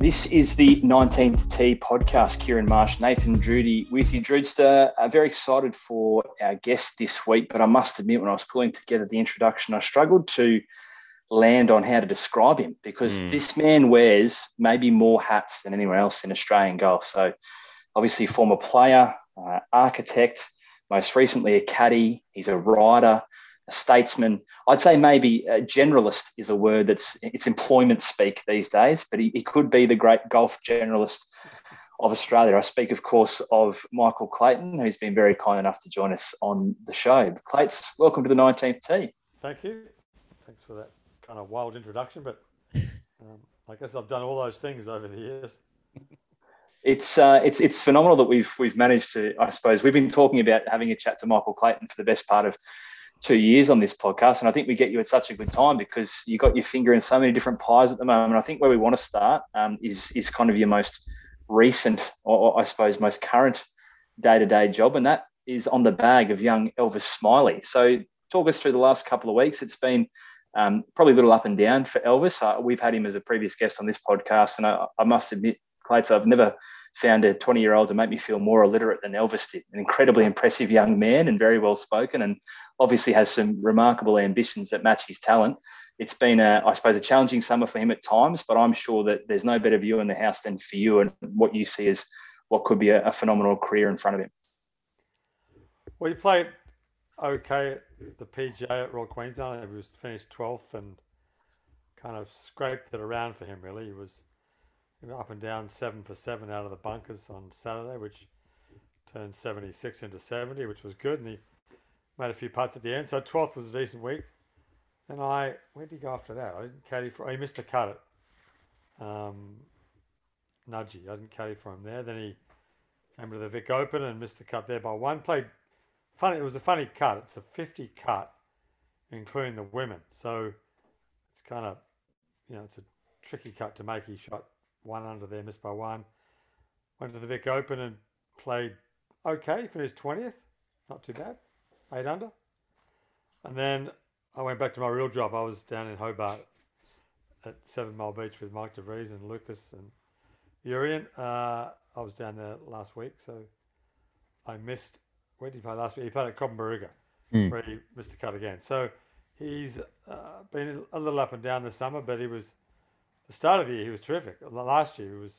This is the 19th Tee podcast. Kieran Marsh, Nathan Drudy with you. Drudster, uh, very excited for our guest this week, but I must admit, when I was pulling together the introduction, I struggled to land on how to describe him because mm. this man wears maybe more hats than anyone else in Australian golf. So, obviously, former player, uh, architect, most recently a caddy. He's a rider, statesman. I'd say maybe a generalist is a word that's it's employment speak these days, but he, he could be the great golf generalist of Australia. I speak, of course, of Michael Clayton, who's been very kind enough to join us on the show. Clayton, welcome to the 19th tee. Thank you. Thanks for that kind of wild introduction, but um, I guess I've done all those things over the years. It's uh, it's it's phenomenal that we've we've managed to. I suppose we've been talking about having a chat to Michael Clayton for the best part of two years on this podcast, and I think we get you at such a good time because you got your finger in so many different pies at the moment. I think where we want to start um, is is kind of your most recent, or, or I suppose most current day to day job, and that is on the bag of young Elvis Smylie. So talk us through the last couple of weeks. It's been um, probably a little up and down for Elvis. Uh, we've had him as a previous guest on this podcast, and I, I must admit, Clayton, I've never found a 20 year old to make me feel more illiterate than Elvis did. An incredibly impressive young man and very well spoken, and obviously has some remarkable ambitions that match his talent. It's been, a, I suppose, a challenging summer for him at times, but I'm sure that there's no better view in the house than for you and what you see as what could be a, a phenomenal career in front of him. Well, you played okay at the PGA at Royal Queensland. He was finished 12th and kind of scraped it around for him, really. He was up and down seven for seven out of the bunkers on Saturday, which turned 76 into 70, which was good. And he made a few putts at the end. So 12th was a decent week. And I, where did he go after that? I didn't caddy for, he missed a cut at um, Nudgee. I didn't caddy for him there. Then he came to the Vic Open and missed the cut there by one. Played funny. It was a funny cut. It's a 50 cut, including the women. So it's kind of, you know, it's a tricky cut to make. He shot one under there, missed by one. Went to the Vic Open and played okay. Finished 20th. Not too bad. Eight under. And then I went back to my real job. I was down in Hobart at Seven Mile Beach with Mike DeVries and Lucas and Urian. Uh, I was down there last week, so I missed where did he play last week? He played at Cobram mm. where he missed the cut again. So he's uh, been a little up and down this summer, but he was the start of the year he was terrific. Last year he was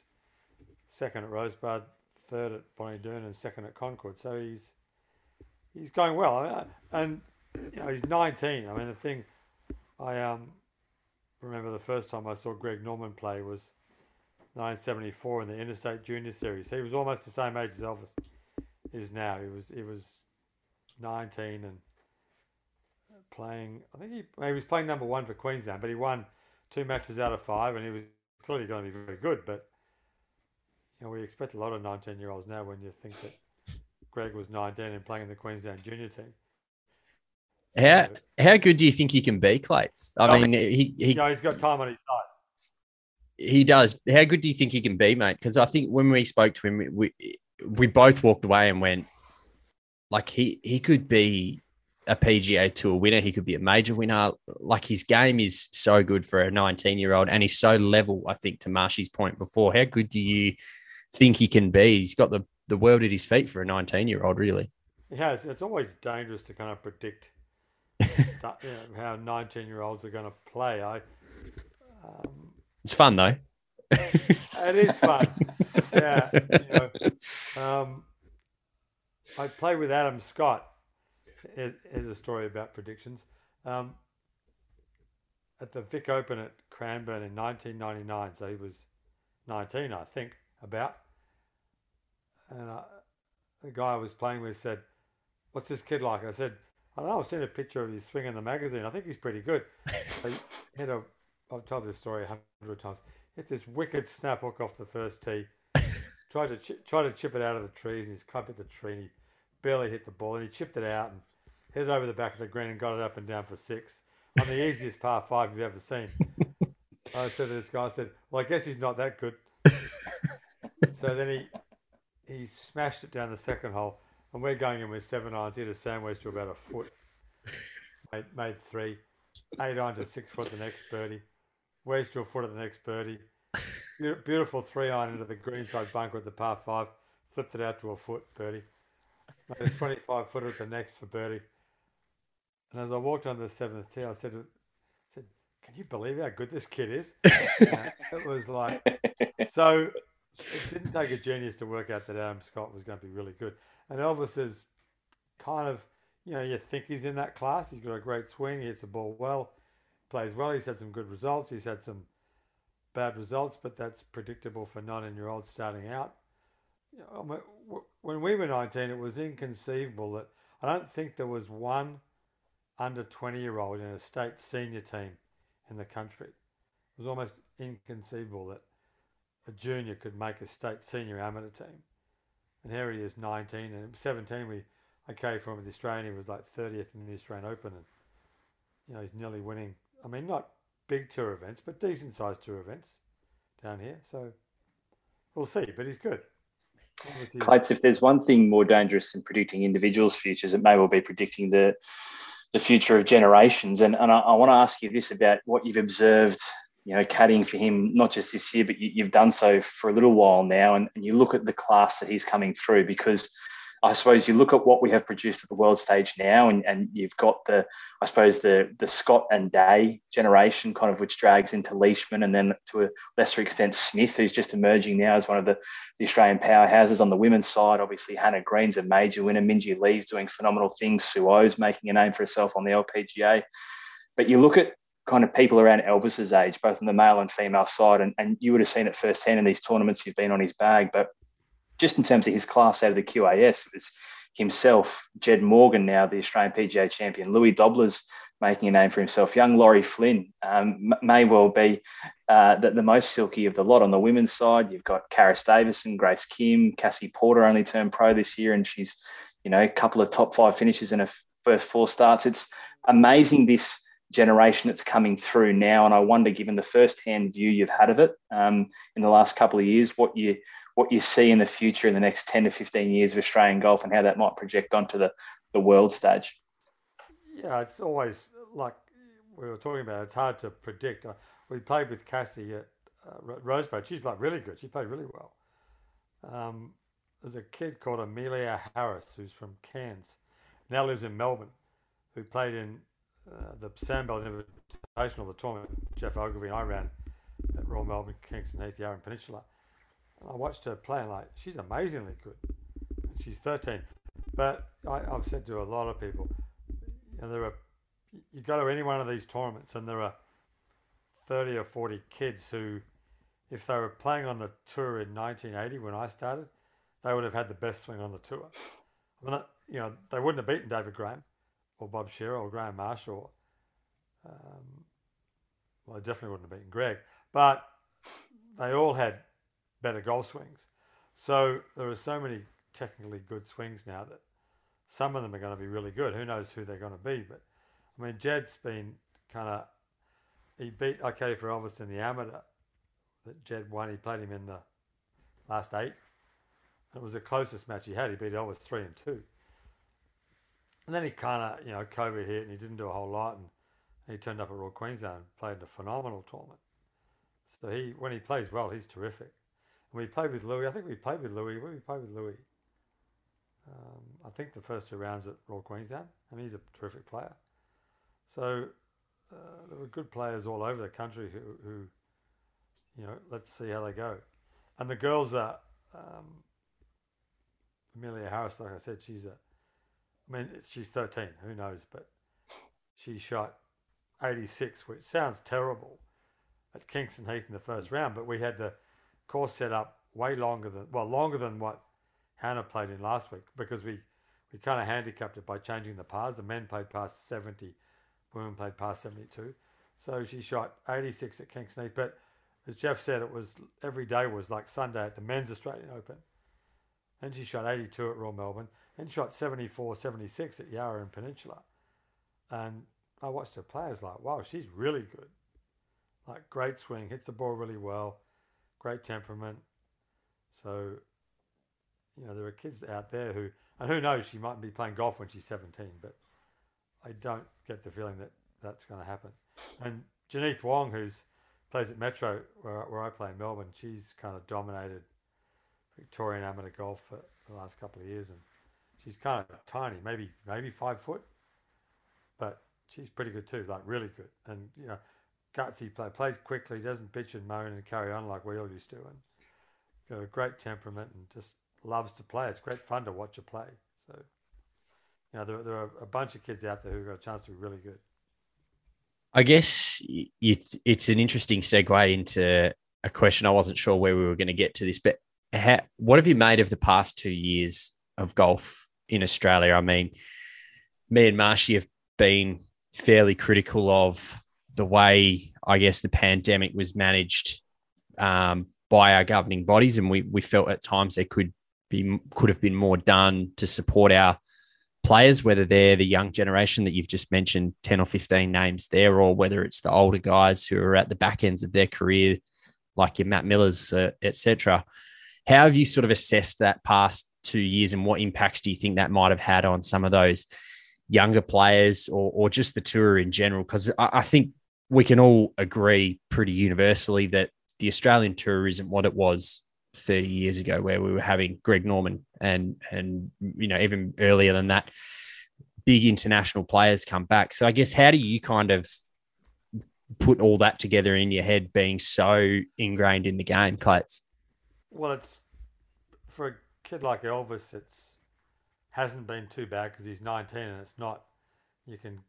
second at Rosebud, third at Bonnie Doon, and second at Concord. So he's he's going well. I mean, and you know he's 19. I mean the thing I um remember the first time I saw Greg Norman play was 1974 in the Interstate Junior Series. He was almost the same age as Elvis is now. He was he was 19 and playing. I think he, he was playing number one for Queensland, but he won two matches out of five, and he was clearly going to be very good. But you know, we expect a lot of 19 year olds now. When you think that Greg was 19 and playing in the Queensland junior team. How how good do you think he can be, Clates? I oh, mean, he he. Yeah, he's got time on his side. He does. How good do you think he can be, mate? Because I think when we spoke to him, we we both walked away and went, like he he could be a PGA Tour winner. He could be a major winner. Like his game is so good for a 19 year old, and he's so level. I think to Marshy's point before, how good do you think he can be? He's got the the world at his feet for a 19 year old, really. Yeah, it's, it's always dangerous to kind of predict you know, how 19 year olds are going to play. I. Um, it's fun though. it is fun. yeah. You know, um, I played with Adam Scott. Here's a story about predictions. Um, at the Vic Open at Cranbourne in 1999, so he was 19, I think, about. And uh, the guy I was playing with said, "What's this kid like?" I said, "I don't know. I've seen a picture of his swing in the magazine. I think he's pretty good." so he had a. I've told this story a hundred times hit this wicked snap hook off the first tee, tried to try to chip it out of the trees. And he's clubbed at the tree. And he barely hit the ball, and he chipped it out and hit it over the back of the green and got it up and down for six on the easiest par five you've ever seen. I said to this guy, I said, "Well, I guess he's not that good." so then he he smashed it down the second hole, and we're going in with seven irons. He had a sandwich to about a foot. Made, made three, eight iron to six foot the next birdie, wedge to a foot at the next birdie. Beautiful three iron into the greenside bunker at the par five, flipped it out to a foot birdie. Made a 25 footer at the next for birdie. And as I walked on the seventh tee, I said, said Can you believe how good this kid is? It was like, so it didn't take a genius to work out that Adam Scott was going to be really good. And Elvis is kind of, you know, you think he's in that class. He's got a great swing. He hits the ball well, plays well. He's had some good results. He's had some bad results, but that's predictable for 19 year olds starting out. You know, when we were 19, it was inconceivable that I don't think there was one under 20 year old in a state senior team in the country. It was almost inconceivable that a junior could make a state senior amateur team. And here he is 19 and 17 we I carried with the Australian, he was like 30th in the Australian Open and you know, he's nearly winning I mean not big tour events, but decent sized tour events down here. So we'll see, but he's good. Clates, if there's one thing more dangerous than predicting individuals' futures, it may well be predicting the the future of generations. And, and I, I want to ask you this about what you've observed, you know, caddying for him, not just this year, but you, you've done so for a little while now. And, and you look at the class that he's coming through because I suppose you look at what we have produced at the world stage now, and, and you've got the, I suppose the the Scott and Day generation, kind of which drags into Leishman, and then to a lesser extent Smith, who's just emerging now as one of the, the Australian powerhouses on the women's side. Obviously, Hannah Green's a major winner. Minjee Lee's doing phenomenal things. Su Oh's making a name for herself on the LPGA. But you look at kind of people around Elvis's age, both on the male and female side, and, and you would have seen it firsthand in these tournaments. You've been on his bag, but just in terms of his class out of the QAS, it was himself, Jed Morgan, now the Australian PGA champion, Louis Dobbelaar's making a name for himself, young Laurie Flynn um, may well be uh, the, the most silky of the lot on the women's side. You've got Karis Davison, Grace Kim, Cassie Porter only turned pro this year, and she's, you know, a couple of top five finishes in her first four starts. It's amazing this generation that's coming through now, and I wonder, given the first-hand view you've had of it um, in the last couple of years, what you what you see in the future in the next 10 to 15 years of Australian golf and how that might project onto the, the world stage. Yeah, it's always like we were talking about. It's hard to predict. Uh, We played with Cassie at uh, Rosebud. She's like really good. She played really well. Um, there's a kid called Amelia Harris who's from Cairns, now lives in Melbourne, who played in uh, the Sandbelt Invitational, the tournament Geoff Ogilvy and I ran at Royal Melbourne, Kingston Heath, Yarra Peninsula. I watched her play and like she's amazingly good. And she's 13. But I, I've said to a lot of people, you know, there are you go to any one of these tournaments and there are 30 or 40 kids who, if they were playing on the tour in 1980 when I started, they would have had the best swing on the tour. I mean, you know, they wouldn't have beaten David Graham or Bob Shearer or Graham Marsh or, um, well, they definitely wouldn't have beaten Greg, but they all had better golf swings. So there are so many technically good swings now that some of them are going to be really good. Who knows who they're going to be? But I mean, Jed's been kind of he beat OK for Elvis in the amateur that Jed won. He played him in the last eight. It was the closest match he had. He beat Elvis three and two. And then he kind of, you know, COVID hit and he didn't do a whole lot. And he turned up at Royal Queensland and played a phenomenal tournament. So he, when he plays well, he's terrific. We played with Louis. I think we played with Louis. Where we played with Louis? Um, I think the first two rounds at Royal Queensland. I mean, he's a terrific player. So uh, there were good players all over the country who, who, you know, let's see how they go. And the girls are um, Amelia Harris. Like I said, she's a. I mean, she's thirteen. Who knows? But she shot eighty six, which sounds terrible, at Kingston Heath in the first round. But we had the course set up way longer than well, longer than what Hannah played in last week because we we kind of handicapped it by changing the pars. The men played past seventy, women played past seventy two. So she shot eighty six at Kingston Heath, but as Geoff said, it was every day was like Sunday at the Men's Australian Open. And she shot 82 at Royal Melbourne and shot 74, 76 at Yarra and Peninsula. And I watched her play. I was like, wow, she's really good. Like great swing, hits the ball really well, great temperament. So, you know, there are kids out there who, and who knows, she might be playing golf when she's 17, but I don't get the feeling that that's going to happen. And Jeneath Wong, who's plays at Metro, where, where I play in Melbourne, she's kind of dominated Victorian amateur golf for the last couple of years, and she's kind of tiny, maybe maybe five foot, but she's pretty good too, like really good, and you know, gutsy play, plays quickly, doesn't bitch and moan and carry on like we all used to, and got a great temperament and just loves to play. It's great fun to watch her play. So, you know, there, there are a bunch of kids out there who got a chance to be really good. I guess it's it's an interesting segue into a question. I wasn't sure where we were going to get to this, but how, what have you made of the past two years of golf in Australia? I mean, me and Marshy have been fairly critical of the way I guess the pandemic was managed um, by our governing bodies, and we we felt at times there could be could have been more done to support our players, whether they're the young generation that you've just mentioned, 10 or 15 names there, or whether it's the older guys who are at the back ends of their career, like your Matt Millars, uh, etc. How have you sort of assessed that past two years and what impacts do you think that might have had on some of those younger players or, or just the tour in general? Because I, I think we can all agree pretty universally that the Australian tour isn't what it was 30 years ago where we were having Greg Norman and and you know even earlier than that big international players come back. So I guess how do you kind of put all that together in your head being so ingrained in the game Clates? Well it's for a kid like Elvis it's hasn't been too bad because he's 19 and it's not you can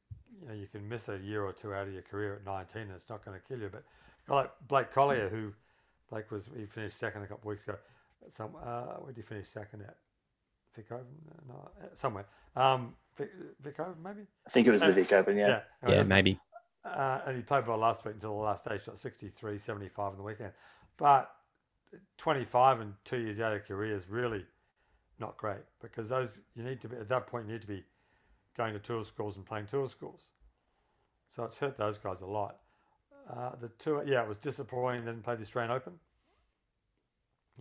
you know you can miss a year or two out of your career at 19 and it's not going to kill you but like Blake Collyer who Blake was he finished second a couple of weeks ago. Some uh, where did he finish second at? Vic Open? No, somewhere. Um, Vic, Vic Open maybe. I think it was the Vic Open. Yeah. Yeah, yeah maybe. Uh, and he played well last week until the last stage, shot 63, 75 in the weekend. But 25 and two years out of career is really not great because those you need to be at that point you need to be going to tour schools and playing tour schools. So it's hurt those guys a lot. Uh, the tour, yeah, it was disappointing. They didn't play the Australian Open.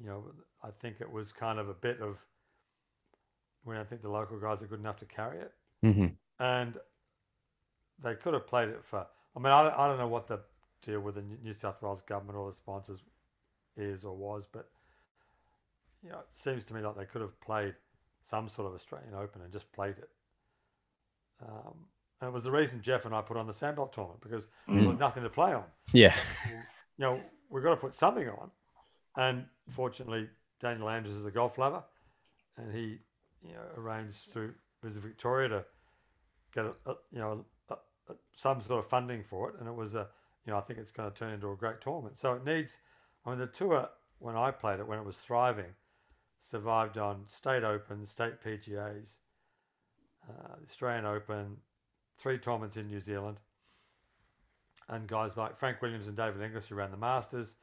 You know, I think it was kind of a bit of when I think the local guys are good enough to carry it, mm-hmm. and they could have played it for. I mean, I, I don't know what the deal with the New South Wales government or the sponsors is or was, but you know, it seems to me like they could have played some sort of Australian Open and just played it. Um, and it was the reason Geoff and I put on the Sandbelt tournament because mm. there was nothing to play on. Yeah. You know, we've got to put something on. And fortunately, Daniel Andrews is a golf lover and he, you know, arranged through Visit Victoria to get, a, a you know, a, some sort of funding for it. And it was a, you know, I think it's going to turn into a great tournament. So it needs, I mean, the tour, when I played it, when it was thriving, survived on state opens, state PGAs, uh, Australian Open, three tournaments in New Zealand, and guys like Frank Williams and David Inglis who ran the Masters,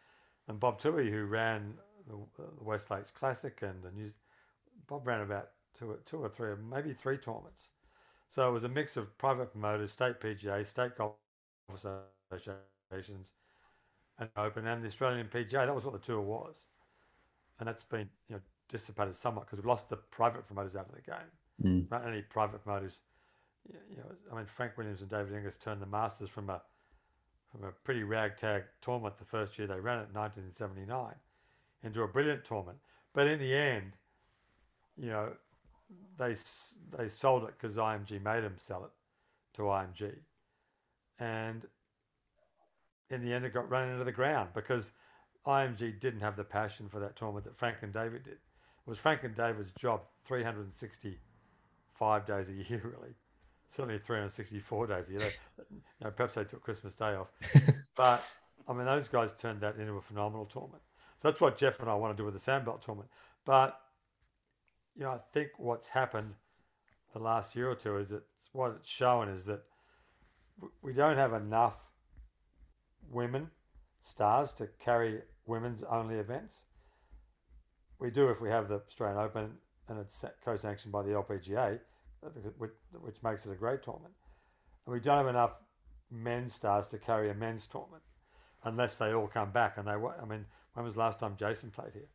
and Bob Toohey who ran the, the West Lakes Classic, and the New Bob ran about two, two or three, maybe three tournaments. So it was a mix of private promoters, state PGA, state golf associations, and Open, and the Australian PGA. That was what the tour was, and that's been you know dissipated somewhat because we've lost the private promoters out of the game. Mm. Not any private promoters you know, I mean, Frank Williams and David Inglis turned the Masters from a from a pretty ragtag tournament the first year they ran it in 1979 into a brilliant tournament. But in the end, you know, they they sold it because IMG made them sell it to IMG, and in the end, it got run into the ground because IMG didn't have the passion for that tournament that Frank and David did. It was Frank and David's job 365 days a year, really, certainly 364 days a year. They, you know, perhaps they took Christmas Day off. but, I mean, those guys turned that into a phenomenal tournament. So that's what Geoff and I want to do with the Sandbelt tournament. But, you know, I think what's happened the last year or two is that what it's showing is that we don't have enough women stars to carry women's only events. We do if we have the Australian Open and it's co-sanctioned by the LPGA, uh, which, which makes it a great tournament. And we don't have enough men's stars to carry a men's tournament unless they all come back. And they, I mean, when was the last time Jason played here?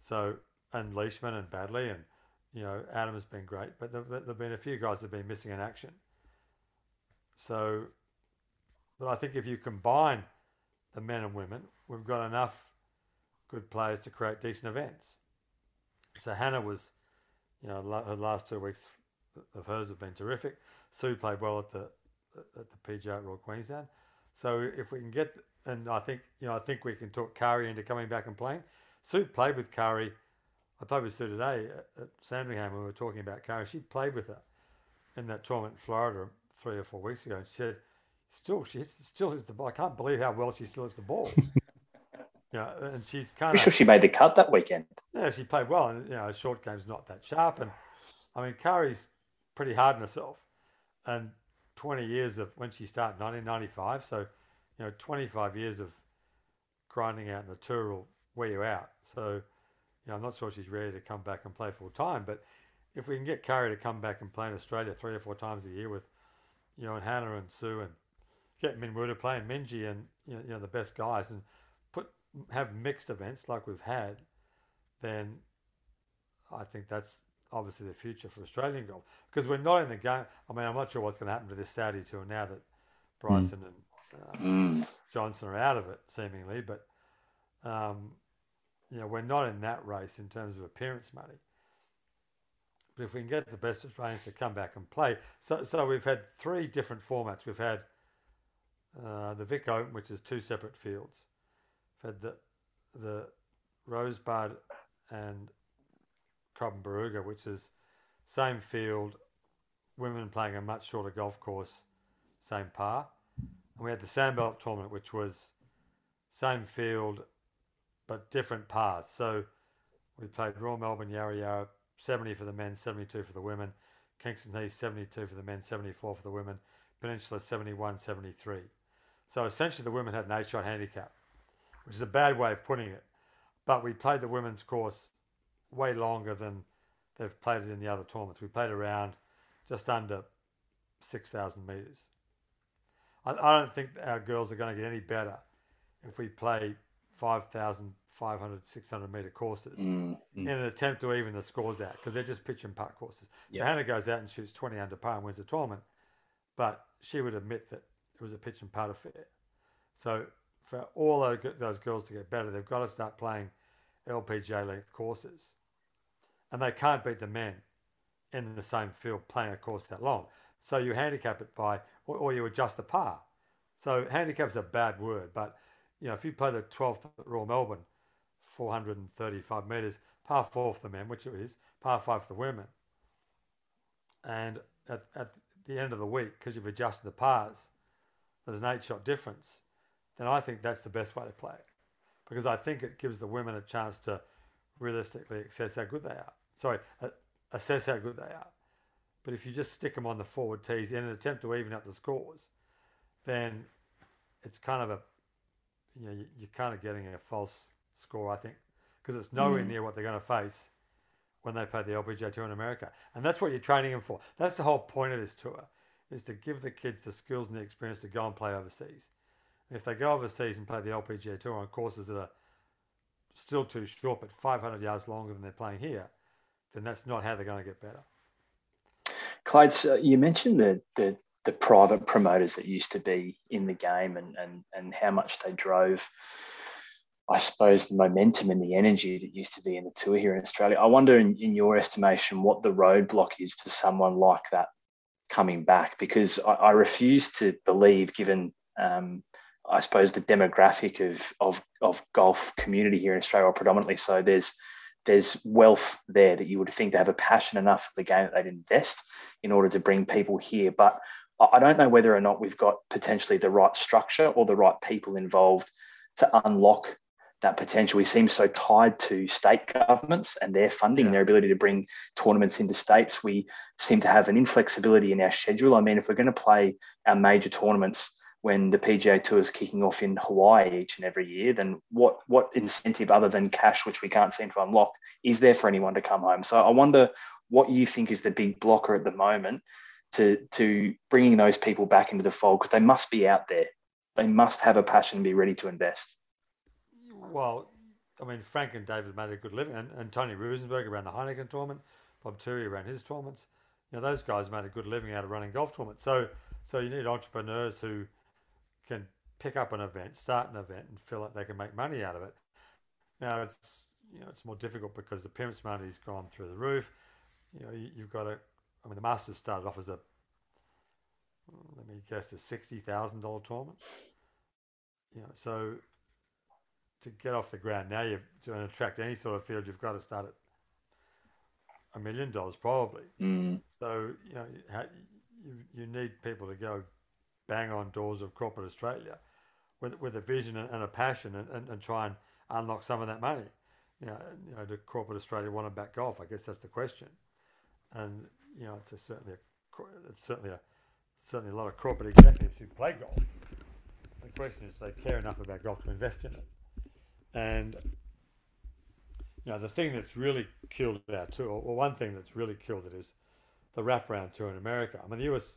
So, and Leishman and Baddeley and, you know, Adam has been great, but there, there have been a few guys that have been missing in action. So, but I think if you combine the men and women, we've got enough good players to create decent events. So Hannah was, you know, her last two weeks of hers have been terrific. Su played well at the at the PGA at Royal Queensland. So if we can get, and I think you know, I think we can talk Karrie into coming back and playing. Su played with Karrie. I played with Su today at, Sandringham when we were talking about Karrie. She played with her in that tournament in Florida three or four weeks ago. And she said, still, she still hits the ball. I can't believe how well she still hits the ball. yeah, and she's kind of. sure she made the cut that weekend. Yeah, she played well, and you know, short game's not that sharp. And I mean, Karrie's pretty hard on herself, and 20 years of when she started 1995. So, you know, 25 years of grinding out in the tour will wear you out. So, you know, I'm not sure she's ready to come back and play full time. But if we can get Kari to come back and play in Australia three or four times a year with, you know, and Hannah and Su and get Min Woo to play and Minjee and you know, you know the best guys and have mixed events like we've had, then I think that's obviously the future for Australian golf because we're not in the game. I mean, I'm not sure what's going to happen to this Saudi tour now that Bryson mm. and. Johnson are out of it, seemingly. But um, you know, we're not in that race in terms of appearance money. But if we can get the best Australians to come back and play, so so we've had three different formats. We've had uh, the Vic Open, which is two separate fields. Had the the Rosebud and Cobram Barooga, which is same field, women playing a much shorter golf course, same par. And we had the Sandbelt tournament, which was same field, but different pars. So we played Royal Melbourne, Yarra Yarra, 70 for the men, 72 for the women. Kingston Heath, 72 for the men, 74 for the women. Peninsula, 71, 73. So essentially, the women had an eight shot handicap, which is a bad way of putting it. But we played the women's course way longer than they've played it in the other tournaments. We played around just under 6,000 metres. I, I don't think our girls are going to get any better if we play 5,500, 600 metre courses mm, mm. in an attempt to even the scores out because they're just pitch and putt courses. So Hannah goes out and shoots 20 under par and wins the tournament, but she would admit that it was a pitch and putt affair. So for all those girls to get better, they've got to start playing LPGA length courses and they can't beat the men in the same field playing a course that long. So you handicap it by, or, or you adjust the par. So handicap's a bad word, but you know if you play the 12th at Royal Melbourne, 435 metres, par four for the men, which it is, par five for the women, and at, at the end of the week, because you've adjusted the pars, there's an eight shot difference, then I think that's the best way to play it. Because I think it gives the women a chance to realistically assess how good they are sorry, assess how good they are. But if you just stick them on the forward tees in an attempt to even up the scores, then it's kind of a, you know, you're kind of getting a false score, I think, because it's nowhere mm. near what they're going to face when they play the LPGA Tour in America. And that's what you're training them for. That's the whole point of this tour, is to give the kids the skills and the experience to go and play overseas. If they go overseas and play the LPGA Tour on courses that are still too short, but 500 yards longer than they're playing here, then that's not how they're going to get better. Clyde, uh, you mentioned the, the the private promoters that used to be in the game and and and how much they drove. I suppose the momentum and the energy that used to be in the tour here in Australia. I wonder, in, in your estimation, what the roadblock is to someone like that coming back, because I, I refuse to believe, given um, I suppose the demographic of, of of golf community here in Australia, or predominantly so, there's there's wealth there that you would think they have a passion enough for the game that they'd invest in order to bring people here. But I don't know whether or not we've got potentially the right structure or the right people involved to unlock that potential. We seem so tied to state governments and their funding, yeah. their ability to bring tournaments into states. We seem to have an inflexibility in our schedule. I mean, if we're going to play our major tournaments when the PGA Tour is kicking off in Hawaii each and every year, then what what hmm. incentive other than cash, which we can't seem to unlock, is there for anyone to come home? So I wonder what you think is the big blocker at the moment to to bringing those people back into the fold because they must be out there. They must have a passion and be ready to invest. Well, I mean, Frank and David made a good living, and, and Tony Roosenburg around the Heineken tournament, Bob Turi around his tournaments. You know, those guys made a good living out of running golf tournaments. So, so you need entrepreneurs who can pick up an event, start an event, and feel like they can make money out of it. Now, it's you know it's more difficult because the appearance money's gone through the roof. You know, you, have got to. I mean, the Masters started off as a let me guess a sixty thousand dollar tournament. You know, so to get off the ground now, you're to attract any sort of field, you've got to start at a million dollars probably. Mm. So you know you, you need people to go bang on doors of corporate Australia with with a vision and, a passion and, and, and, try and unlock some of that money. You know, you know, do corporate Australia want to back golf? I guess that's the question. And you know, it's a, certainly a it's certainly a certainly a lot of corporate executives who play golf. The question is, they care enough about golf to invest in it? And you know, the thing that's really killed our tour, or one thing that's really killed it is the wraparound tour in America. I mean, the US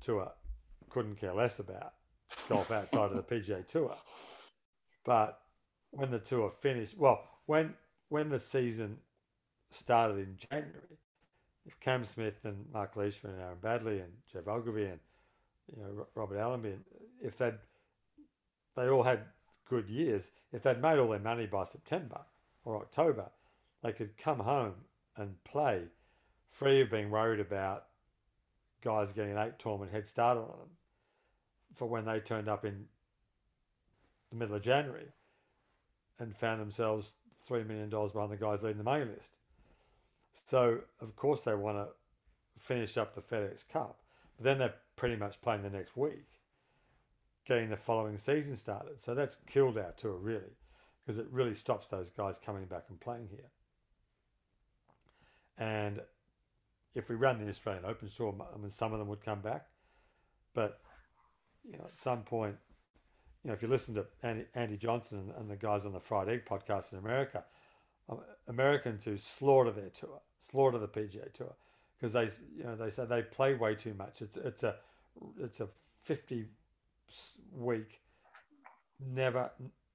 tour couldn't care less about golf outside of the PGA Tour, but when the tour finished, well, when when the season started in January, if Cam Smith and Mark Leishman and Aaron Baddeley and Geoff Ogilvy and you know Robert Allenby, if they'd they all had good years, if they'd made all their money by September or October, they could come home and play. Free of being worried about guys getting an eight tournament head start on them for when they turned up in the middle of January and found themselves $3 million behind the guys leading the main list. So, of course, they want to finish up the FedEx Cup, but then they're pretty much playing the next week, getting the following season started. So that's killed our tour, really, because it really stops those guys coming back and playing here. And if we ran the Australian Open, sure, I mean, some of them would come back, but you know, at some point, you know, if you listen to Andy, Andy Johnson and, and, the guys on the Fried Egg podcast in America, um, Americans who slaughter their tour, slaughter the PGA Tour, because they, you know, they say they play way too much. It's it's a it's a fifty week, never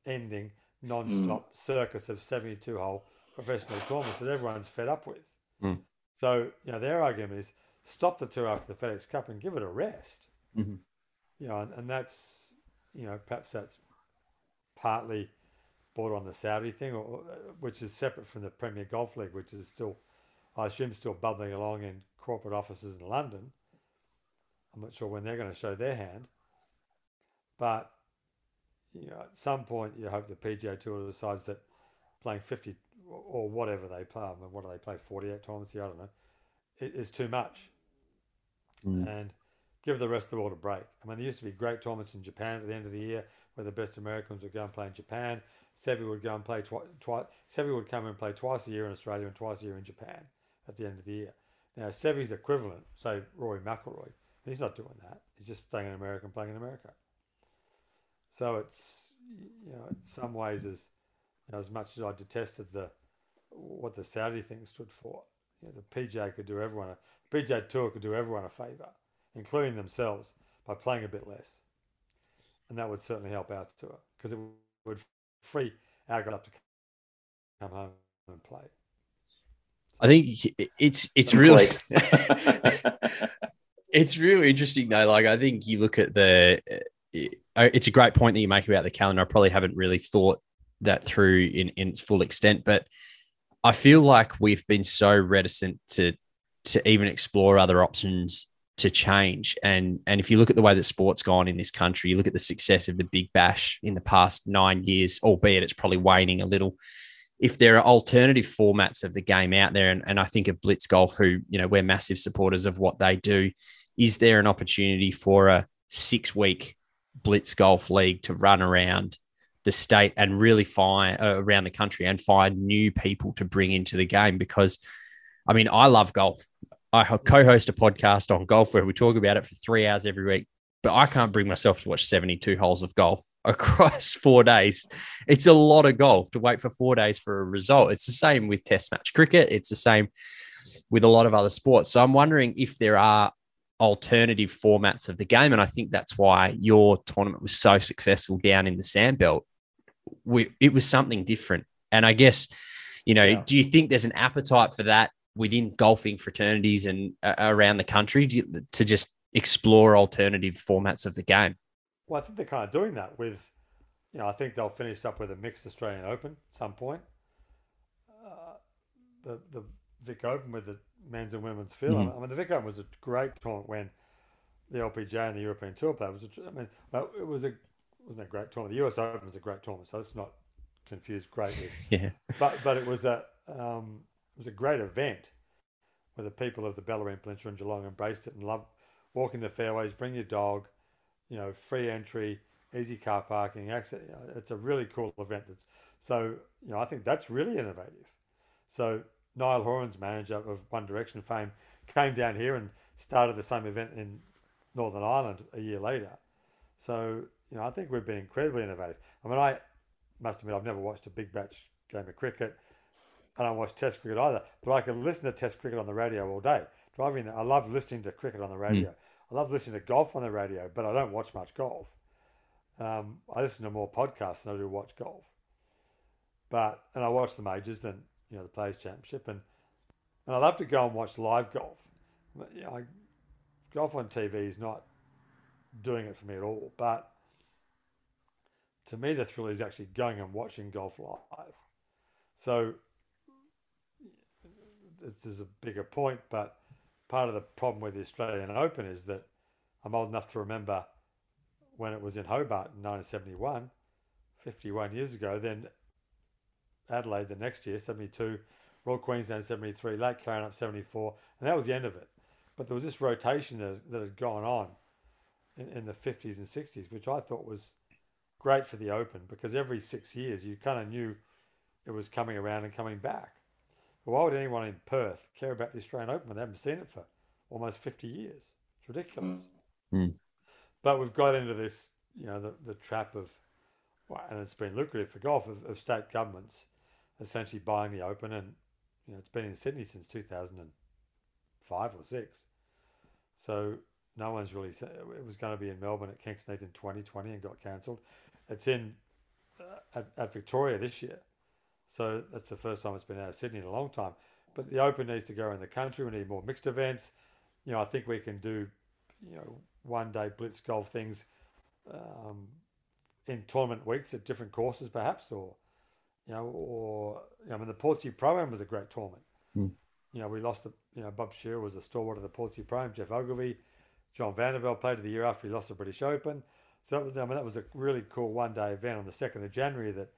ending, non-stop mm. circus of seventy-two hole professional tournaments that everyone's fed up with. Mm. So you know, their argument is stop the tour after the FedEx Cup and give it a rest. Mm-hmm you know, and, and that's, you know, perhaps that's partly bought on the Saudi thing, or, which is separate from the Premier Golf League, which is still, I assume, still bubbling along in corporate offices in London. I'm not sure when they're going to show their hand, but you know, at some point you hope the PGA Tour decides that playing 50 or whatever they play, I mean, what do they play 48 times here? I don't know. It is too much, mm. and give the rest of the world a break. I mean, there used to be great tournaments in Japan at the end of the year where the best Americans would go and play in Japan. Seve would go and play twice. Twi- Seve would come and play twice a year in Australia and twice a year in Japan at the end of the year. Now, Seve's equivalent, say Rory McIlroy, he's not doing that. He's just staying in America and playing in America. So it's, you know, in some ways, as, you know, as much as I detested the what the Saudi thing stood for, you know, the PGA could do everyone, a, the PGA Tour could do everyone a favour including themselves, by playing a bit less. And that would certainly help our tour because it would free our guys up to come home and play. I think it's it's really it's really interesting though. Like I think you look at the uh, it's a great point that you make about the calendar. I probably haven't really thought that through in, in its full extent, but I feel like we've been so reticent to to even explore other options to change. And and if you look at the way that sport's gone in this country, you look at the success of the Big Bash in the past nine years, albeit it's probably waning a little. If there are alternative formats of the game out there, and, and I think of Blitz Golf, who you know we're massive supporters of what they do, is there an opportunity for a six week Blitz Golf League to run around the state and really find uh, around the country and find new people to bring into the game? Because I mean, I love golf. I co-host a podcast on golf where we talk about it for three hours every week. but I can't bring myself to watch 72 holes of golf across four days. It's a lot of golf to wait for four days for a result. It's the same with test match cricket. It's the same with a lot of other sports. So I'm wondering if there are alternative formats of the game. And I think that's why your tournament was so successful down in the Sandbelt. We, it was something different. And I guess, you know, yeah. do you think there's an appetite for that within golfing fraternities and uh, around the country you, to just explore alternative formats of the game? Well, I think they're kind of doing that with, you know, I think they'll finish up with a mixed Australian Open at some point. Uh, the the Vic Open with the men's and women's field. Mm-hmm. I mean, the Vic Open was a great tournament when the LPGA and the European Tour played. Was, a, I mean, it was a wasn't a great tournament. The US Open was a great tournament, so let's not confuse greatly. yeah. But but it was a um, it was a great event where the people of the Bellarine Peninsula and Geelong embraced it and loved walking the fairways. Bring your dog, you know, free entry, easy car parking. Access. It's a really cool event. That's so you know I think that's really innovative. So Niall Horan's manager of One Direction fame came down here and started the same event in Northern Ireland a year later. So, you know, I think we've been incredibly innovative. I mean, I must admit, I've never watched a Big Bash game of cricket. I don't watch Test cricket either, but I can listen to Test cricket on the radio all day. Driving, I love listening to cricket on the radio. Mm. I love listening to golf on the radio, but I don't watch much golf. Um, I listen to more podcasts than I do watch golf. But and I watch the majors and you know the Players Championship, and and I love to go and watch live golf. You know, I, golf on TV is not doing it for me at all, but to me the thrill is actually going and watching golf live. So this is a bigger point, but part of the problem with the Australian Open is that I'm old enough to remember when it was in Hobart in 1971, 51 years ago, then Adelaide the next year, 72, Royal Queensland 73, Lake Karrinyup 74, and that was the end of it. But there was this rotation that, that had gone on in, in the 50s and 60s, which I thought was great for the Open because every six years you kind of knew it was coming around and coming back. Why would anyone in Perth care about the Australian Open when they haven't seen it for almost 50 years? It's ridiculous. Mm. But we've got into this, you know, the, the trap of, and it's been lucrative for golf, of, of state governments essentially buying the Open, and you know it's been in Sydney since 2005 or six. So no one's really. It was going to be in Melbourne at Kingston in 2020 and got cancelled. It's in uh, at, at Victoria this year, so that's the first time it's been out of Sydney in a long time. But the Open needs to go in the country. We need more mixed events. You know, I think we can do, you know, one day blitz golf things um, in tournament weeks at different courses, perhaps, or you know, or you know, I mean, the Portsea Pro-Am was a great tournament. Mm. You know, we lost the, you know, Bob Shearer was a stalwart of the Portsea Pro-Am. Geoff Ogilvy, John Van de Velde played the year after he lost the British Open. So that was, I mean, that was a really cool one-day event on the second of January that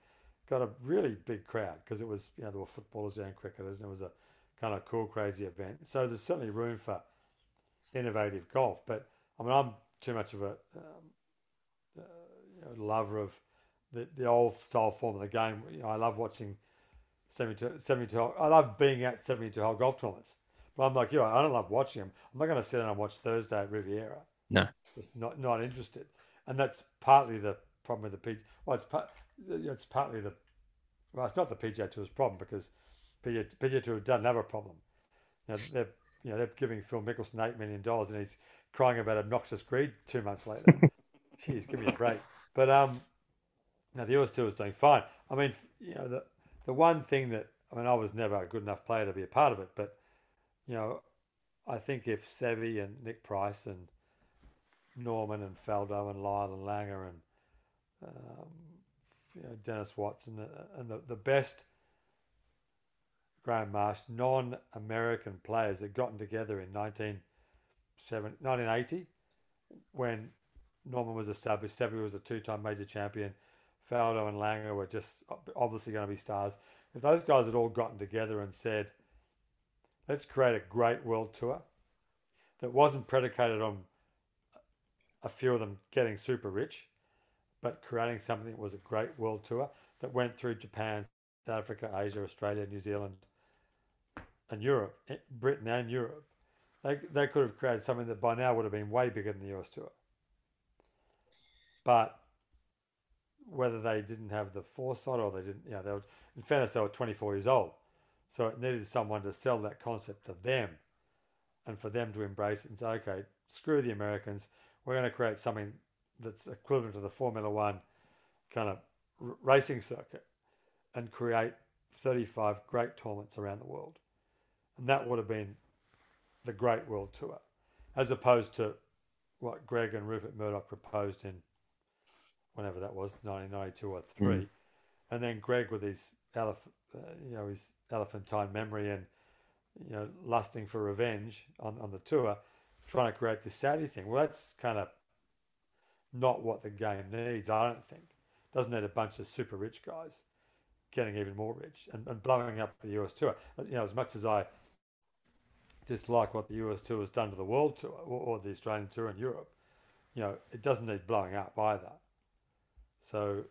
got a really big crowd because it was, you know, there were footballers and cricketers, and it was a kind of cool, crazy event. So there's certainly room for innovative golf. But I mean, I'm too much of a um, uh, you know, lover of the, the old style form of the game. You know, I love watching 72, 72 I love being at 72 hole golf tournaments. But I'm like, you know, I don't love watching them. I'm not going to sit down and watch Thursday at Riviera. No. Just not, not interested. And that's partly the problem with the PGA. Well, it's, part, it's partly the, well, it's not the PGA Tour's problem because PGA, PGA Tour doesn't have a problem. You know, they're, you know, they're giving Phil Mickelson $8 million and he's crying about obnoxious greed two months later. Jeez, give me a break. But um, now the US Tour is doing fine. I mean, you know, the the one thing that I mean, I was never a good enough player to be a part of it, but you know, I think if Seve and Nick Price and Norman and Faldo and Lyle and Langer and um, you know Denis Watson and, and the, the best Graham Marsh non-American players had gotten together in 1980 when Norman was established. Seve was a two-time major champion. Faldo and Langer were just obviously going to be stars. If those guys had all gotten together and said, let's create a great world tour that wasn't predicated on a few of them getting super rich, but creating something that was a great world tour that went through Japan, South Africa, Asia, Australia, New Zealand, and Europe, eh, Britain and Europe. They, they could have created something that by now would have been way bigger than the US tour. but whether they didn't have the foresight or they didn't, you know, they were, in fairness, they were 24 years old. So it needed someone to sell that concept to them and for them to embrace it and say, okay, screw the Americans. We're going to create something that's equivalent to the Formula One kind of r- racing circuit and create 35 great tournaments around the world. And that would have been the Great World Tour, as opposed to what Greg and Rupert Murdoch proposed in whenever that was, 1992 or 3. Mm. And then Greg with his, elef- uh, you know, his elephantine memory and, you know, lusting for revenge on, on the tour, trying to create this Saudi thing. Well, that's kind of not what the game needs, I don't think. Doesn't need a bunch of super rich guys getting even more rich and, and blowing up the US Tour. Uh, you know, as much as I dislike what the US Tour has done to the World Tour or, or the Australian Tour in Europe, you know, it doesn't need blowing up either. So,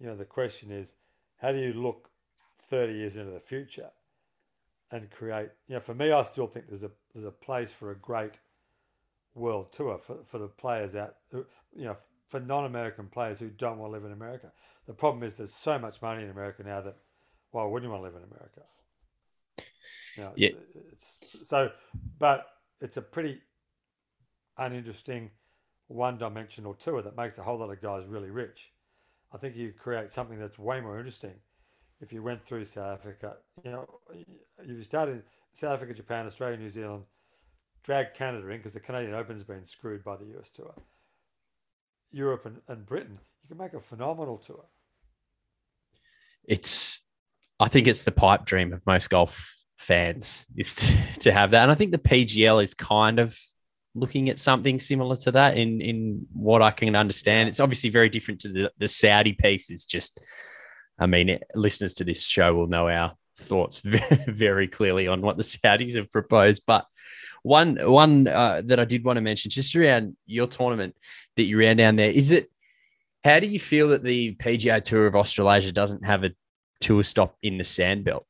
you know, the question is, how do you look 30 years into the future and create, you know, for me, I still think there's a, there's a place for a great world tour for, for the players out, you know, for non-American players who don't want to live in America. The problem is there's so much money in America now that why wouldn't you want to live in America? You know, Yeah. it's, it's so, but it's a pretty uninteresting one-dimensional tour that makes a whole lot of guys really rich. I think you create something that's way more interesting if you went through South Africa. You know, if you started South Africa, Japan, Australia, New Zealand, drag Canada in because the Canadian Open's been screwed by the US Tour. Europe and, and Britain, you can make a phenomenal tour. it's I think it's the pipe dream of most golf fans is to, to have that. And I think the PGL is kind of looking at something similar to that in in what I can understand. It's obviously very different to the, the Saudi piece is just I mean, listeners to this show will know our thoughts very, very clearly on what the Saudis have proposed. But one one uh, that I did want to mention just around your tournament that you ran down there is it how do you feel that the PGA Tour of Australasia doesn't have a tour stop in the sandbelt?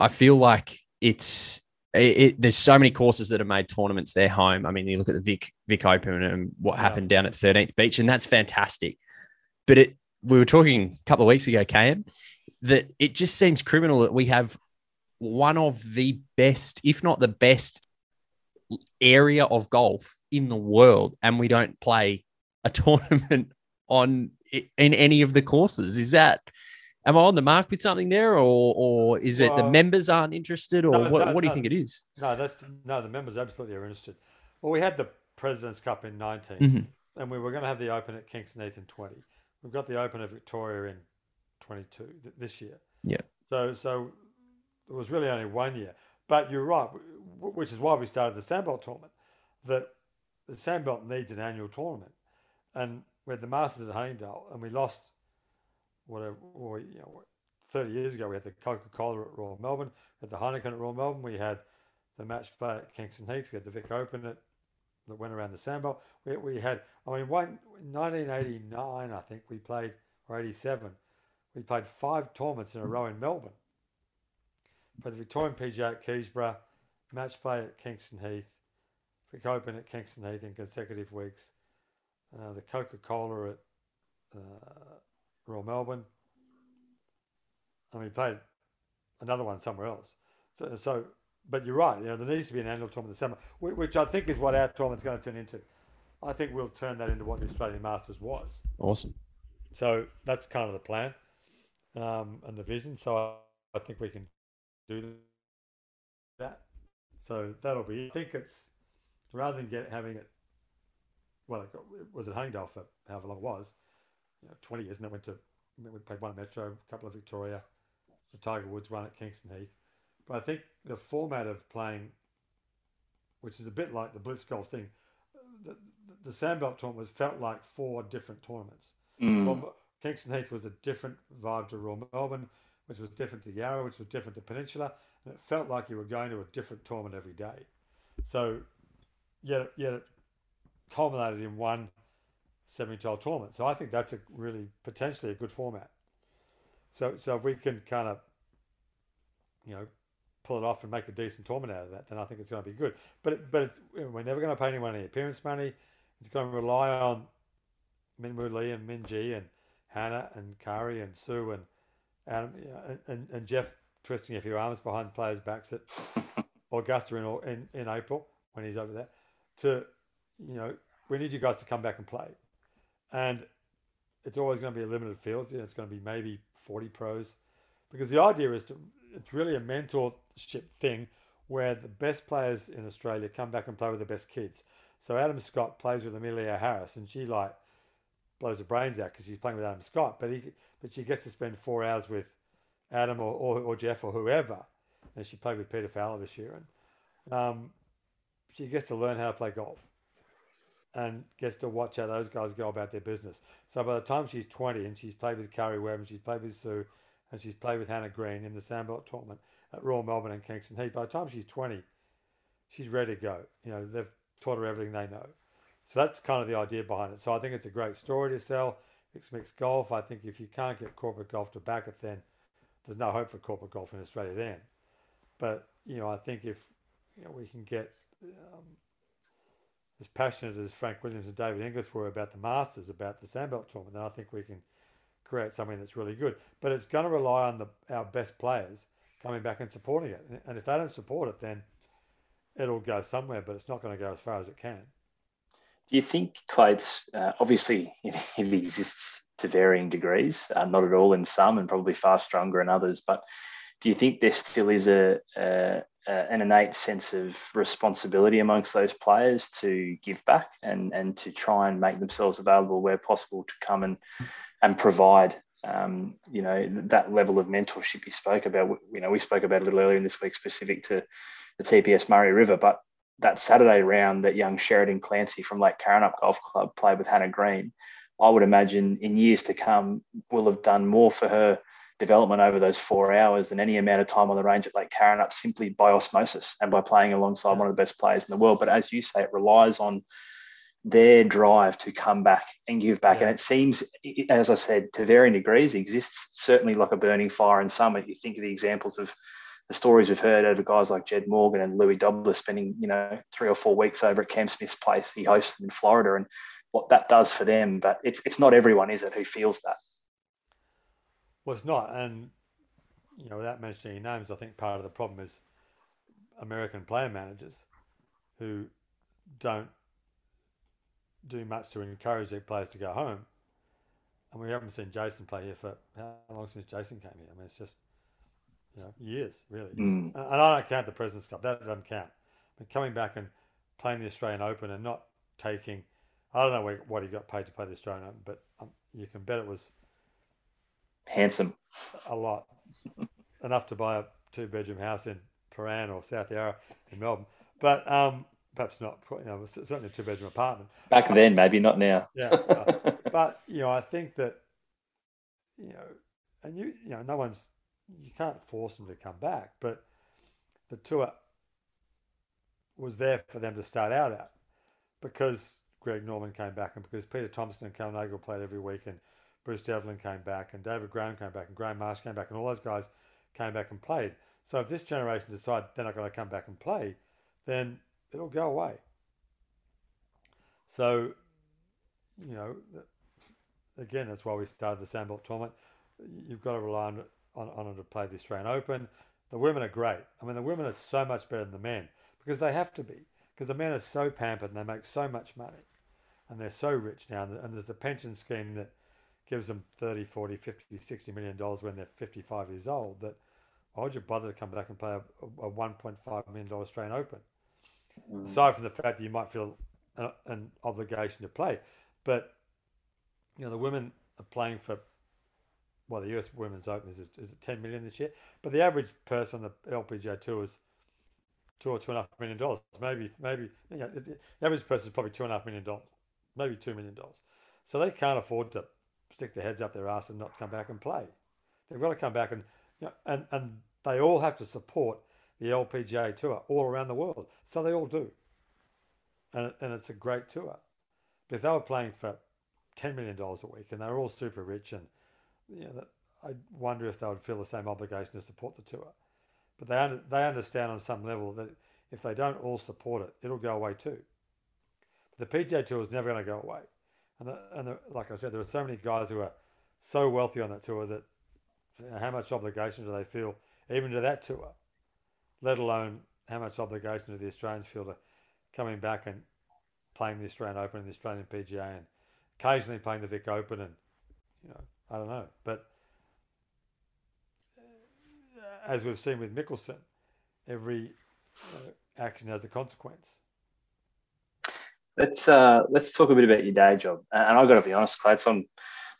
I feel like it's it, it, there's so many courses that have made tournaments their home. I mean, you look at the Vic Vic Open and what Yeah. happened down at 13th Beach, and that's fantastic. But it we were talking a couple of weeks ago, KM, that it just seems criminal that we have one of the best, if not the best, area of golf in the world, and we don't play a tournament on in any of the courses. Is that am I on the mark with something there, or or is it the members aren't interested, or no, what, no, what do you no. think it is? No, that's no. The members absolutely are interested. Well, we had the Presidents Cup in 19, Mhm. and we were going to have the Open at Kingston Heath in 20. We've got the Open at Victoria in 22 th- this year. Yeah. So, so it was really only one year. But you're right, which is why we started the Sandbelt tournament. That the Sandbelt needs an annual tournament, and we had the Masters at Huntingdale, and we lost whatever. Or, you know, 30 years ago, we had the Coca Cola at Royal Melbourne, we had the Heineken at Royal Melbourne, we had the match play at Kingston Heath, we had the Vic Open at, that went around the Sandbelt. We, we had, I mean, one, 1989, I think we played, or 87, we played five tournaments in a row in Melbourne. Played the Victorian PGA at Keysborough, match play at Kingston Heath, Vic Open at Kingston Heath in consecutive weeks, uh, the Coca Cola at uh, Royal Melbourne, and we played another one somewhere else. So, so, but you're right. You know, there needs to be an annual tournament in the summer, whi- which I think is what our tournament's going to turn into. I think we'll turn that into what the Australian Masters was. Awesome. So that's kind of the plan um, and the vision. So I, I think we can do that. So that'll be. I think it's rather than get having it. Well, it got- it was at Huntingdale for however long it was, you know, twenty years, and then went to we played one Metro, a couple of Victoria, the Tiger Woods one at Kingston Heath. But I think the format of playing, which is a bit like the Blitz golf thing, the, the, the Sandbelt tournament was felt like four different tournaments. Mm. Well, Kingston Heath was a different vibe to Royal Melbourne, which was different to Yarra, which was different to Peninsula, and it felt like you were going to a different tournament every day. So, yet, yet it culminated in one 70-12 tournament. So I think that's a really potentially a good format. So, so if we can kind of, you know, pull it off and make a decent tournament out of that, then I think it's going to be good. But but it's, we're never going to pay anyone any appearance money. It's going to rely on Minwoo Lee and Minjee and Hannah and Karrie and Su and Adam and, and, and Geoff twisting a few arms behind players' backs at Augusta in, in in April when he's over there. To you know, we need you guys to come back and play, and it's always going to be a limited field. You know, it's going to be maybe forty pros, because the idea is to it's really a mentorship thing where the best players in Australia come back and play with the best kids. So Adam Scott plays with Amelia Harris, and she like blows her brains out because she's playing with Adam Scott. But he, but she gets to spend four hours with Adam or, or, or Geoff or whoever. And she played with Peter Fowler this year, and um, she gets to learn how to play golf, and gets to watch how those guys go about their business. So by the time she's twenty and she's played with Karrie Webb and she's played with Su, and she's played with Hannah Green in the Sandbelt tournament at Royal Melbourne and Kingston Heath. By the time she's 20, she's ready to go. You know, they've taught her everything they know. So that's kind of the idea behind it. So I think it's a great story to sell. It's mixed golf. I think if you can't get corporate golf to back it, then there's no hope for corporate golf in Australia then. But, you know, I think if you know, we can get um, as passionate as Frank Williams and David Inglis were about the Masters, about the Sandbelt tournament, then I think we can create something that's really good. But it's going to rely on the, our best players coming back and supporting it. And if they don't support it, then it'll go somewhere, but it's not going to go as far as it can. Do you think Clades, uh, obviously, it, it, exists to varying degrees, uh, not at all in some and probably far stronger in others, but do you think there still is a, a, a, an innate sense of responsibility amongst those players to give back and, and to try and make themselves available where possible to come and, and provide um, you know, that level of mentorship you spoke about. You know, we spoke about a little earlier in this week specific to the TPS Murray River, but that Saturday round that young Sheridan Clancy from Lake Karrinyup Golf Club played with Hannah Green, I would imagine in years to come will have done more for her development over those four hours than any amount of time on the range at Lake Karrinyup simply by osmosis and by playing alongside one of the best players in the world. But as you say, it relies on their drive to come back and give back. Yeah. And it seems, as I said, to varying degrees, exists certainly like a burning fire in some. You think of the examples of the stories we've heard over guys like Jed Morgan and Louis Dobbelaar spending, you know, three or four weeks over at Cam Smith's place he hosts them in Florida and what that does for them. But it's it's not everyone, is it, who feels that? Well, it's not. And, you know, without mentioning names, I think part of the problem is American player managers who don't do much to encourage their players to go home. And we haven't seen Jason play here for how long since Jason came here? I mean, it's just, you know, years, really. Mm. And I don't count the President's Cup. That doesn't count. But coming back and playing the Australian Open and not taking, I don't know what he got paid to play the Australian Open, but um, you can bet it was handsome. A lot. Enough to buy a two bedroom house in Prahran or South Yarra in Melbourne. But um, perhaps not, you know, certainly a two bedroom apartment. Back then, maybe not now. yeah, uh, but you know, I think that you know, and you you know, no one's you can't force them to come back, but the tour was there for them to start out at because Greg Norman came back and because Peter Thomson and Kel Nagle played every week and Bruce Devlin came back and David Graham came back and Graham Marsh came back and all those guys came back and played. So if this generation decide they're not going to come back and play, then it'll go away. So, you know, again, that's why we started the Sandbelt tournament. You've got to rely on, on, on to play the Australian Open. The women are great. I mean, the women are so much better than the men because they have to be. Because the men are so pampered and they make so much money and they're so rich now. And there's a pension scheme that gives them 30, 40, 50, 60 million dollars when they're 55 years old. That why would you bother to come back and play a, a 1.5 million dollar Australian Open? mm. aside from the fact that you might feel an obligation to play. But you know, the women are playing for well, the US Women's Open is, is it 10 million this year? But the average person on the LPGA tour is two or two and a half million dollars. Maybe, maybe you know, the average person is probably two and a half million dollars, maybe two million dollars. So they can't afford to stick their heads up their ass and not come back and play. They've got to come back and you know, and and they all have to support the LPGA tour all around the world. So they all do. And, and it's a great tour. But if they were playing for $10 million a week and they're all super rich, and you know, I wonder if they would feel the same obligation to support the tour. But they, they understand on some level that if they don't all support it, it'll go away too. But the PGA Tour is never going to go away. And, the, and the, like I said, there are so many guys who are so wealthy on that tour that you know, how much obligation do they feel even to that tour, let alone how much obligation do the Australians feel to coming back and playing the Australian Open and the Australian PGA and occasionally playing the Vic Open and you know I don't know, but uh, as we've seen with Mickelson, every uh, action has a consequence. Let's uh, let's talk a bit about your day job. And I've got to be honest, Clay, I don't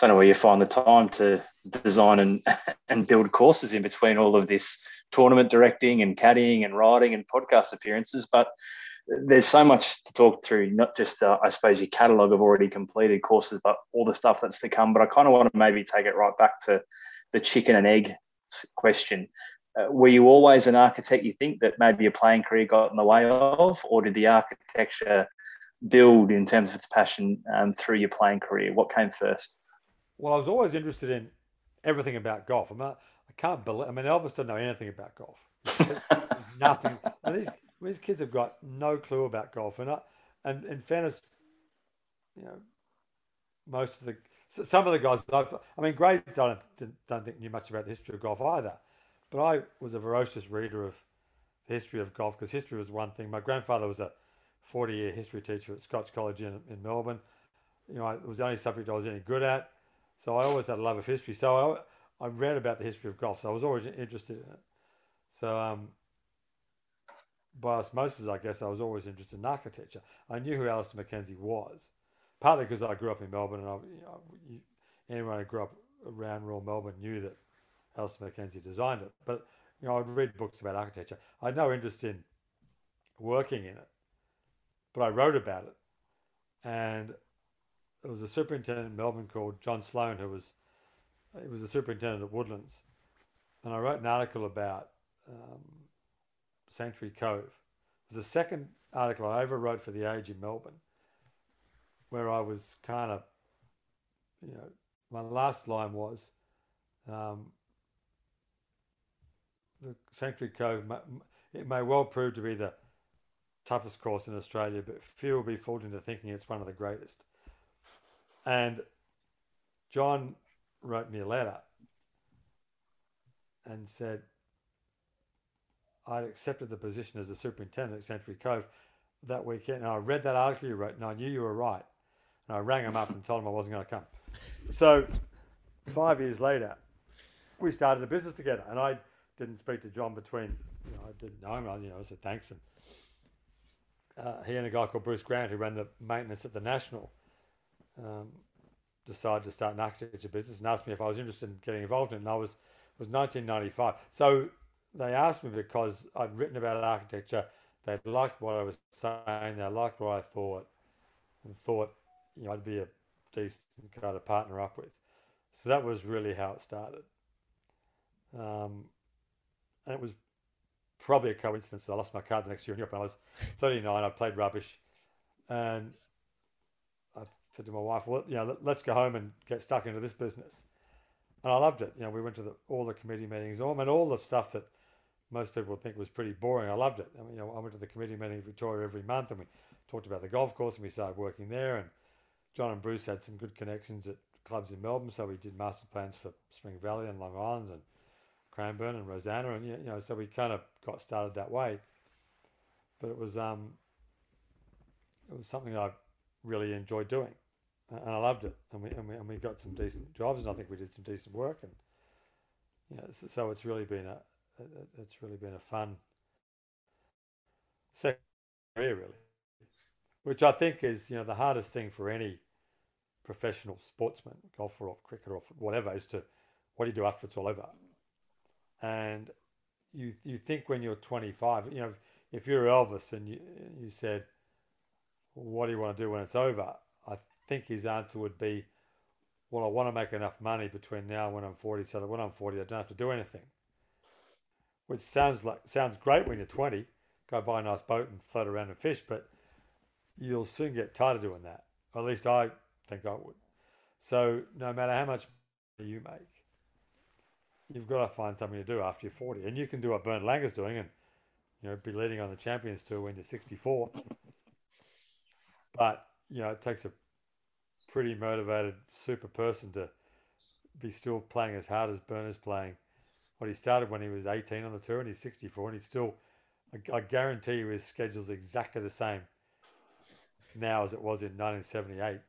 know where you find the time to design and and build courses in between all of this tournament directing and caddying and riding and podcast appearances. But there's so much to talk through, not just, uh, I suppose, your catalogue of already completed courses, but all the stuff that's to come. But I kind of want to maybe take it right back to the chicken and egg question. Uh, were you always an architect, you think, that maybe your playing career got in the way of, or did the architecture build in terms of its passion um, through your playing career? What came first? Well, I was always interested in everything about golf. I, mean, I can't believe. I mean, Elvis doesn't know anything about golf. Nothing. I mean, these these kids have got no clue about golf, and I, and in fairness, you know, most of the some of the guys. I mean, Grace, I don't, don't think knew much about the history of golf either, but I was a voracious reader of the history of golf because history was one thing. My grandfather was a 40 year history teacher at Scotch College in, in Melbourne. You know, it was the only subject I was any good at. So I always had a love of history. So I, I read about the history of golf. So I was always interested in it. So um, by osmosis, I guess I was always interested in architecture. I knew who Alister MacKenzie was, partly because I grew up in Melbourne, and I, you know, you, anyone who grew up around rural Melbourne knew that Alister MacKenzie designed it. But you know, I'd read books about architecture. I had no interest in working in it, but I wrote about it, and there was a superintendent in Melbourne called John Sloan who was he was a superintendent at Woodlands, and I wrote an article about um, Sanctuary Cove. It was the second article I ever wrote for the Age in Melbourne, where I was kind of, you know, my last line was, um, the Sanctuary Cove, it may well prove to be the toughest course in Australia, but few will be fooled into thinking it's one of the greatest. And John wrote me a letter and said, I'd accepted the position as the superintendent at Sanctuary Cove that weekend. And I read that article you wrote, and I knew you were right. And I rang him up and told him I wasn't going to come. So, five years later, we started a business together. And I didn't speak to John between, you know, I didn't know him. I, you know, I said thanks. And uh, he and a guy called Bruce Grant, who ran the maintenance at the National, um, decided to start an architecture business and asked me if I was interested in getting involved in it. And I was, it was 1995. So they asked me because I'd written about architecture. They liked what I was saying. They liked what I thought, and thought you know I'd be a decent guy to partner up with. So that was really how it started. Um, and it was probably a coincidence that I lost my card the next year in Europe. And I was 39. I played rubbish, and I said to my wife, "Well, you know, let's go home and get stuck into this business." And I loved it. You know, we went to the, all the committee meetings, mean, all the stuff that most people think was pretty boring. I loved it. I mean, you know, I went to the committee meeting in Victoria every month, and we talked about the golf course, and we started working there. And John and Bruce had some good connections at clubs in Melbourne, so we did master plans for Spring Valley and Long Island and Cranbourne and Rosanna, and you know, so we kind of got started that way. But it was um, it was something I really enjoyed doing, and I loved it, and we and we, and we got some decent jobs, and I think we did some decent work, and you know, so, so it's really been a it's really been a fun career, really, which I think is you know the hardest thing for any professional sportsman, golfer or cricketer or whatever, is to what do you do after it's all over? And you you think when you're 25, you know, if you're Elvis and you you said, what do you want to do when it's over? I think his answer would be, well, I want to make enough money between now and when I'm 40, so that when I'm 40, I don't have to do anything which sounds like sounds great when you're 20. Go buy a nice boat and float around and fish, but you'll soon get tired of doing that. At least I think I would. So no matter how much you make, you've got to find something to do after you're 40, and you can do what Bernhard Langer's doing, and you know be leading on the Champions Tour when you're 64. But you know it takes a pretty motivated, super person to be still playing as hard as Bernhard's playing. What he started when he was 18 on the tour and he's 64 and he's still, I, guarantee you his schedule's exactly the same now as it was in 1978.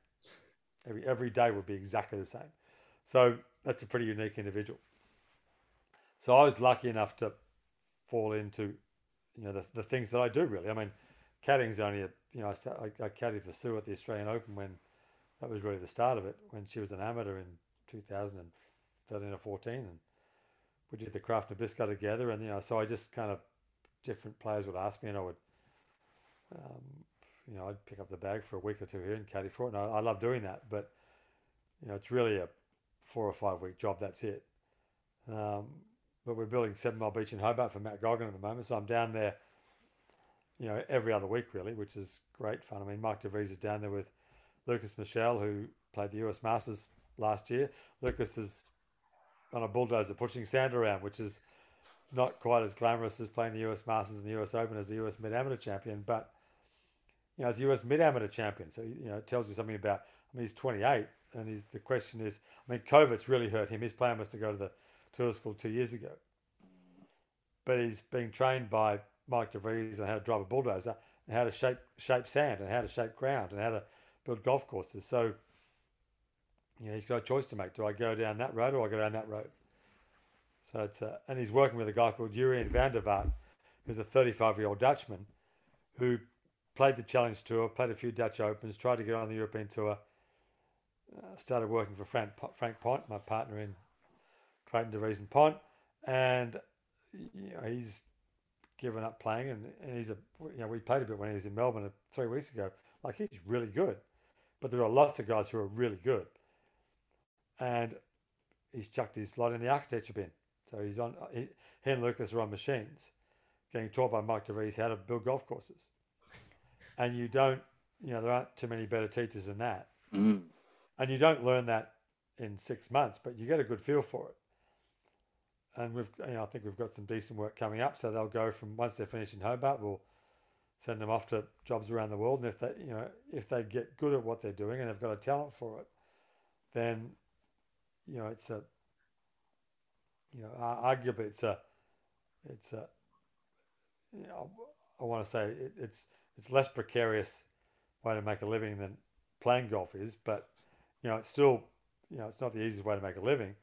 Every, every day would be exactly the same. So that's a pretty unique individual. So I was lucky enough to fall into, you know, the, the things that I do really. I mean, caddying's only a, you know, I, I, I caddied for Su at the Australian Open when that was really the start of it, when she was an amateur in 2013 or 14. And we did the Kraft Nabisco together. And, you know, so I just kind of, different players would ask me and I would, um, you know, I'd pick up the bag for a week or two here and caddy for it. And I, I love doing that. But, you know, it's really a four or five week job. That's it. Um, but we're building Seven Mile Beach in Hobart for Matt Goggin at the moment. So I'm down there, you know, every other week really, which is great fun. I mean, Mike DeVries is down there with Lukas Michel, who played the US Masters last year. Lukas is on a bulldozer pushing sand around, which is not quite as glamorous as playing the US Masters and the US Open as the US Mid Amateur Champion, but you know, as a US Mid Amateur Champion, so you know, it tells you something about. I mean, he's 28, and he's the question is, I mean, COVID's really hurt him. His plan was to go to the tour school two years ago, but he's being trained by Mike DeVries on how to drive a bulldozer and how to shape shape sand and how to shape ground and how to build golf courses. So, you know, he's got a choice to make. Do I go down that road or I go down that road? So it's uh, and he's working with a guy called Jurien van der Vaart, who's a 35 year old Dutchman, who played the Challenge Tour, played a few Dutch Opens, tried to get on the European Tour. Uh, started working for Frank Frank Pont, my partner in Clayton DeVries and Pont, and you know he's given up playing, and, and he's a you know we played a bit when he was in Melbourne three weeks ago. Like he's really good, but there are lots of guys who are really good, and he's chucked his lot in the architecture bin. So he's on. He, he and Lukas are on machines, getting taught by Mike DeVries how to build golf courses, and you don't. You know there aren't too many better teachers than that, Mm. and you don't learn that in six months, but you get a good feel for it and we've you know, I think we've got some decent work coming up. So they'll go from once they're finished in Hobart, we'll send them off to jobs around the world. And if they you know if they get good at what they're doing and they've got a talent for it, then you know it's a you know arguably it's a it's a you know I want to say it, it's it's less precarious way to make a living than playing golf is, but you know it's still you know it's not the easiest way to make a living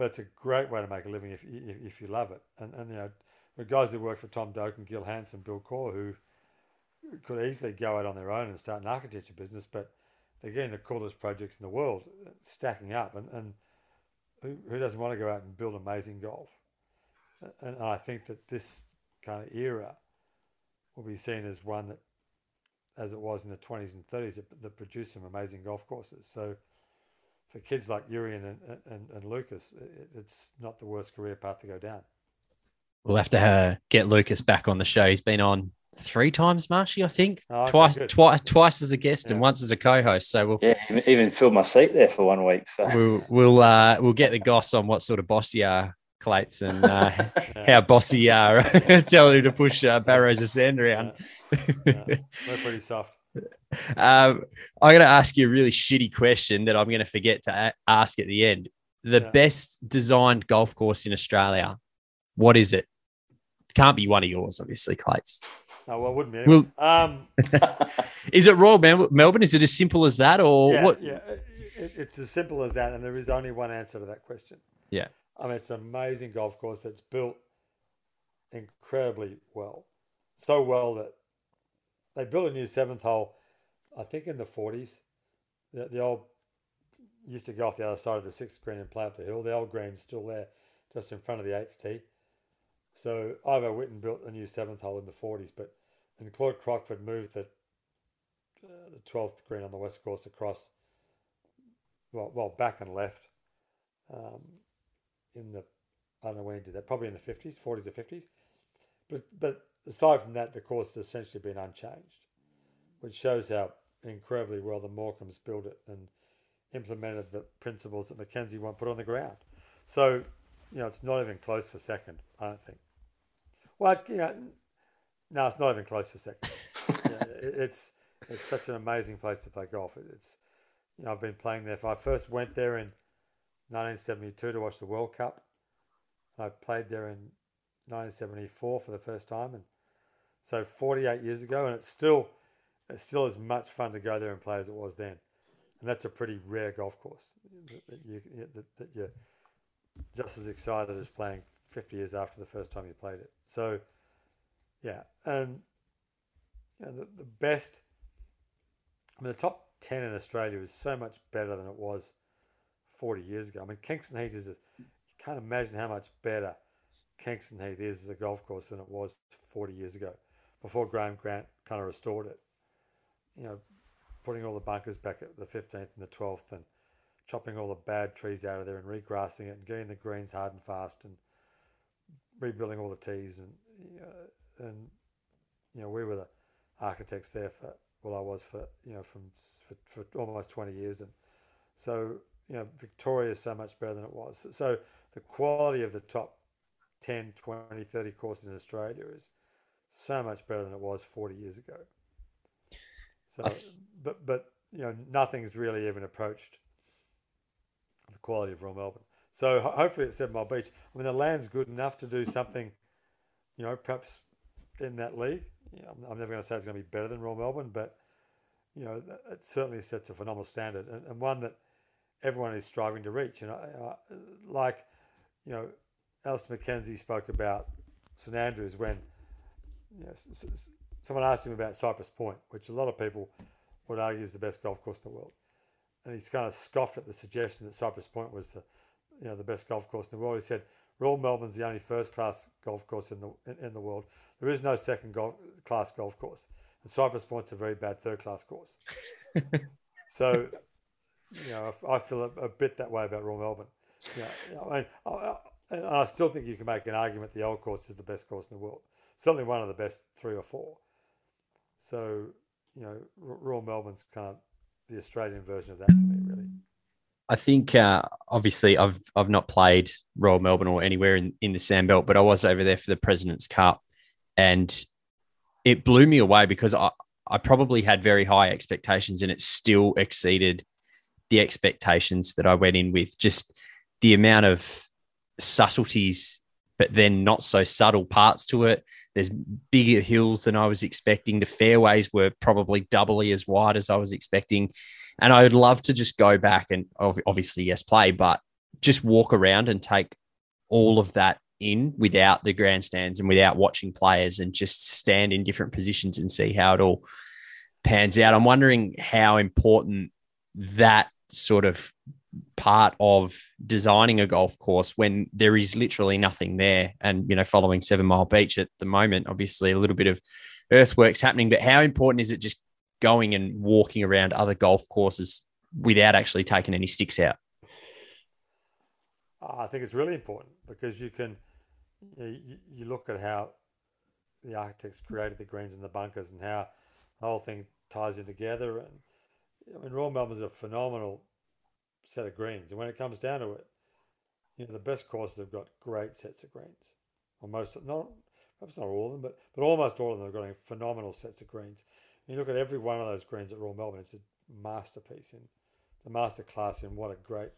but it's a great way to make a living if if, if you love it. And and you know, the guys who work for Tom Doak and Gil Hanse, Bill Coore, who could easily go out on their own and start an architecture business, but they're getting the coolest projects in the world, stacking up, and and who, who doesn't want to go out and build amazing golf? And I think that this kind of era will be seen as one that, as it was in the 20s and 30s, that, that produced some amazing golf courses. So for kids like Urian and, and, and Lukas, it, it's not the worst career path to go down. We'll have to uh, get Lukas back on the show. He's been on three times, Marshy, I think. Oh, okay, twice, twice, twice as a guest Yeah. and once as a co-host. So we'll Yeah, even- even filled my seat there for one week. So we'll we'll uh, we'll get the goss on what sort of boss you are, Clates, and uh, how bossy you are. Tell him to push uh, barrows of sand around. Yeah, we're pretty soft. um, I'm going to ask you a really shitty question that I'm going to forget to a- ask at the end. The Yeah. best designed golf course in Australia, what is it? Can't be one of yours, obviously, Clates. No, well, it wouldn't be. Anyway. um, Is it Royal Melbourne? Is it as simple as that, or yeah, what? yeah, it, it's as simple as that, and there is only one answer to that question. Yeah. I mean, it's an amazing golf course that's built incredibly well, so well that they built a new seventh hole, I think in the forties. The, the old used to go off the other side of the sixth green and play up the hill. The old green's still there, just in front of the eighth tee. So Ivo Whitton built a new seventh hole in the forties, but and Claude Crockford moved the uh, the twelfth green on the west course across. Well, well, back and left. Um, in the I don't know when he did that. Probably in the fifties, forties or fifties. But but aside from that, the course has essentially been unchanged, which shows how incredibly well the Morcom's built it and implemented the principles that Mackenzie want put on the ground. So, you know, it's not even close for second. I don't think. Well, you know, no, it's not even close for a second. yeah, it, it's it's such an amazing place to play golf. It, it's you know, I've been playing there. I first went there in 1972 to watch the World Cup. I played there in 1974 for the first time, and so 48 years ago, and it's still it's still as much fun to go there and play as it was then. And that's a pretty rare golf course that, you, that, that you're just as excited as playing 50 years after the first time you played it. So, yeah, and you know, the, the best. I mean, the top 10 in Australia is so much better than it was 40 years ago. I mean, Kingston Heath is a, you can't imagine how much better Kingston Heath is as a golf course than it was 40 years ago before Graham Grant kind of restored it. You know, putting all the bunkers back at the 15th and the 12th and chopping all the bad trees out of there and regrassing it and getting the greens hard and fast and rebuilding all the tees and uh, and you know we were the architects there for well I was for you know from for, for almost 20 years. And so you know Victoria is so much better than it was. So the quality of the top 10 20 30 courses in Australia is so much better than it was 40 years ago. So but but you know nothing's really even approached the quality of Royal Melbourne. So hopefully at Seven Mile Beach. I mean the land's good enough to do something you know perhaps in that league you know, I'm, never going to say it's going to be better than Royal Melbourne, but you know, it certainly sets a phenomenal standard and, and one that everyone is striving to reach. And I, I, like, you know, Alister McKenzie spoke about St Andrews when you know, someone asked him about Cypress Point, which a lot of people would argue is the best golf course in the world. And he's kind of scoffed at the suggestion that Cypress Point was the, you know, the best golf course in the world. He said, Royal Melbourne's the only first class golf course in the in, in the world. There is no second golf, class golf course. And Cypress Point's a very bad third class course. so, you know, I, I feel a, a, bit that way about Royal Melbourne. You know, I mean, I, I, I, still think you can make an argument the old course is the best course in the world. Certainly one of the best three or four. So, you know, Royal Melbourne's kind of the Australian version of that for me, really. I think uh, obviously I've I've not played Royal Melbourne or anywhere in, in the Sandbelt, but I was over there for the President's Cup, and it blew me away because I I probably had very high expectations, and it still exceeded the expectations that I went in with. Just the amount of subtleties, but then not so subtle parts to it. There's bigger hills than I was expecting. The fairways were probably doubly as wide as I was expecting and I would love to just go back and obviously, yes, play, but just walk around and take all of that in without the grandstands and without watching players and just stand in different positions and see how it all pans out. I'm wondering how important that sort of part of designing a golf course when there is literally nothing there and you know following seven mile beach at the moment obviously a little bit of earthworks happening but how important is it just going and walking around other golf courses without actually taking any sticks out? Ah, I think it's really important because you can you, you look at how the architects created the greens and the bunkers and how the whole thing ties in together. And I mean, Royal Melbourne's a phenomenal set of greens, and when it comes down to it, you know the best courses have got great sets of greens. Or most, not perhaps not all of them, but but almost all of them have got phenomenal sets of greens. You look at every one of those greens at Royal Melbourne, it's a masterpiece in it's a masterclass in what a great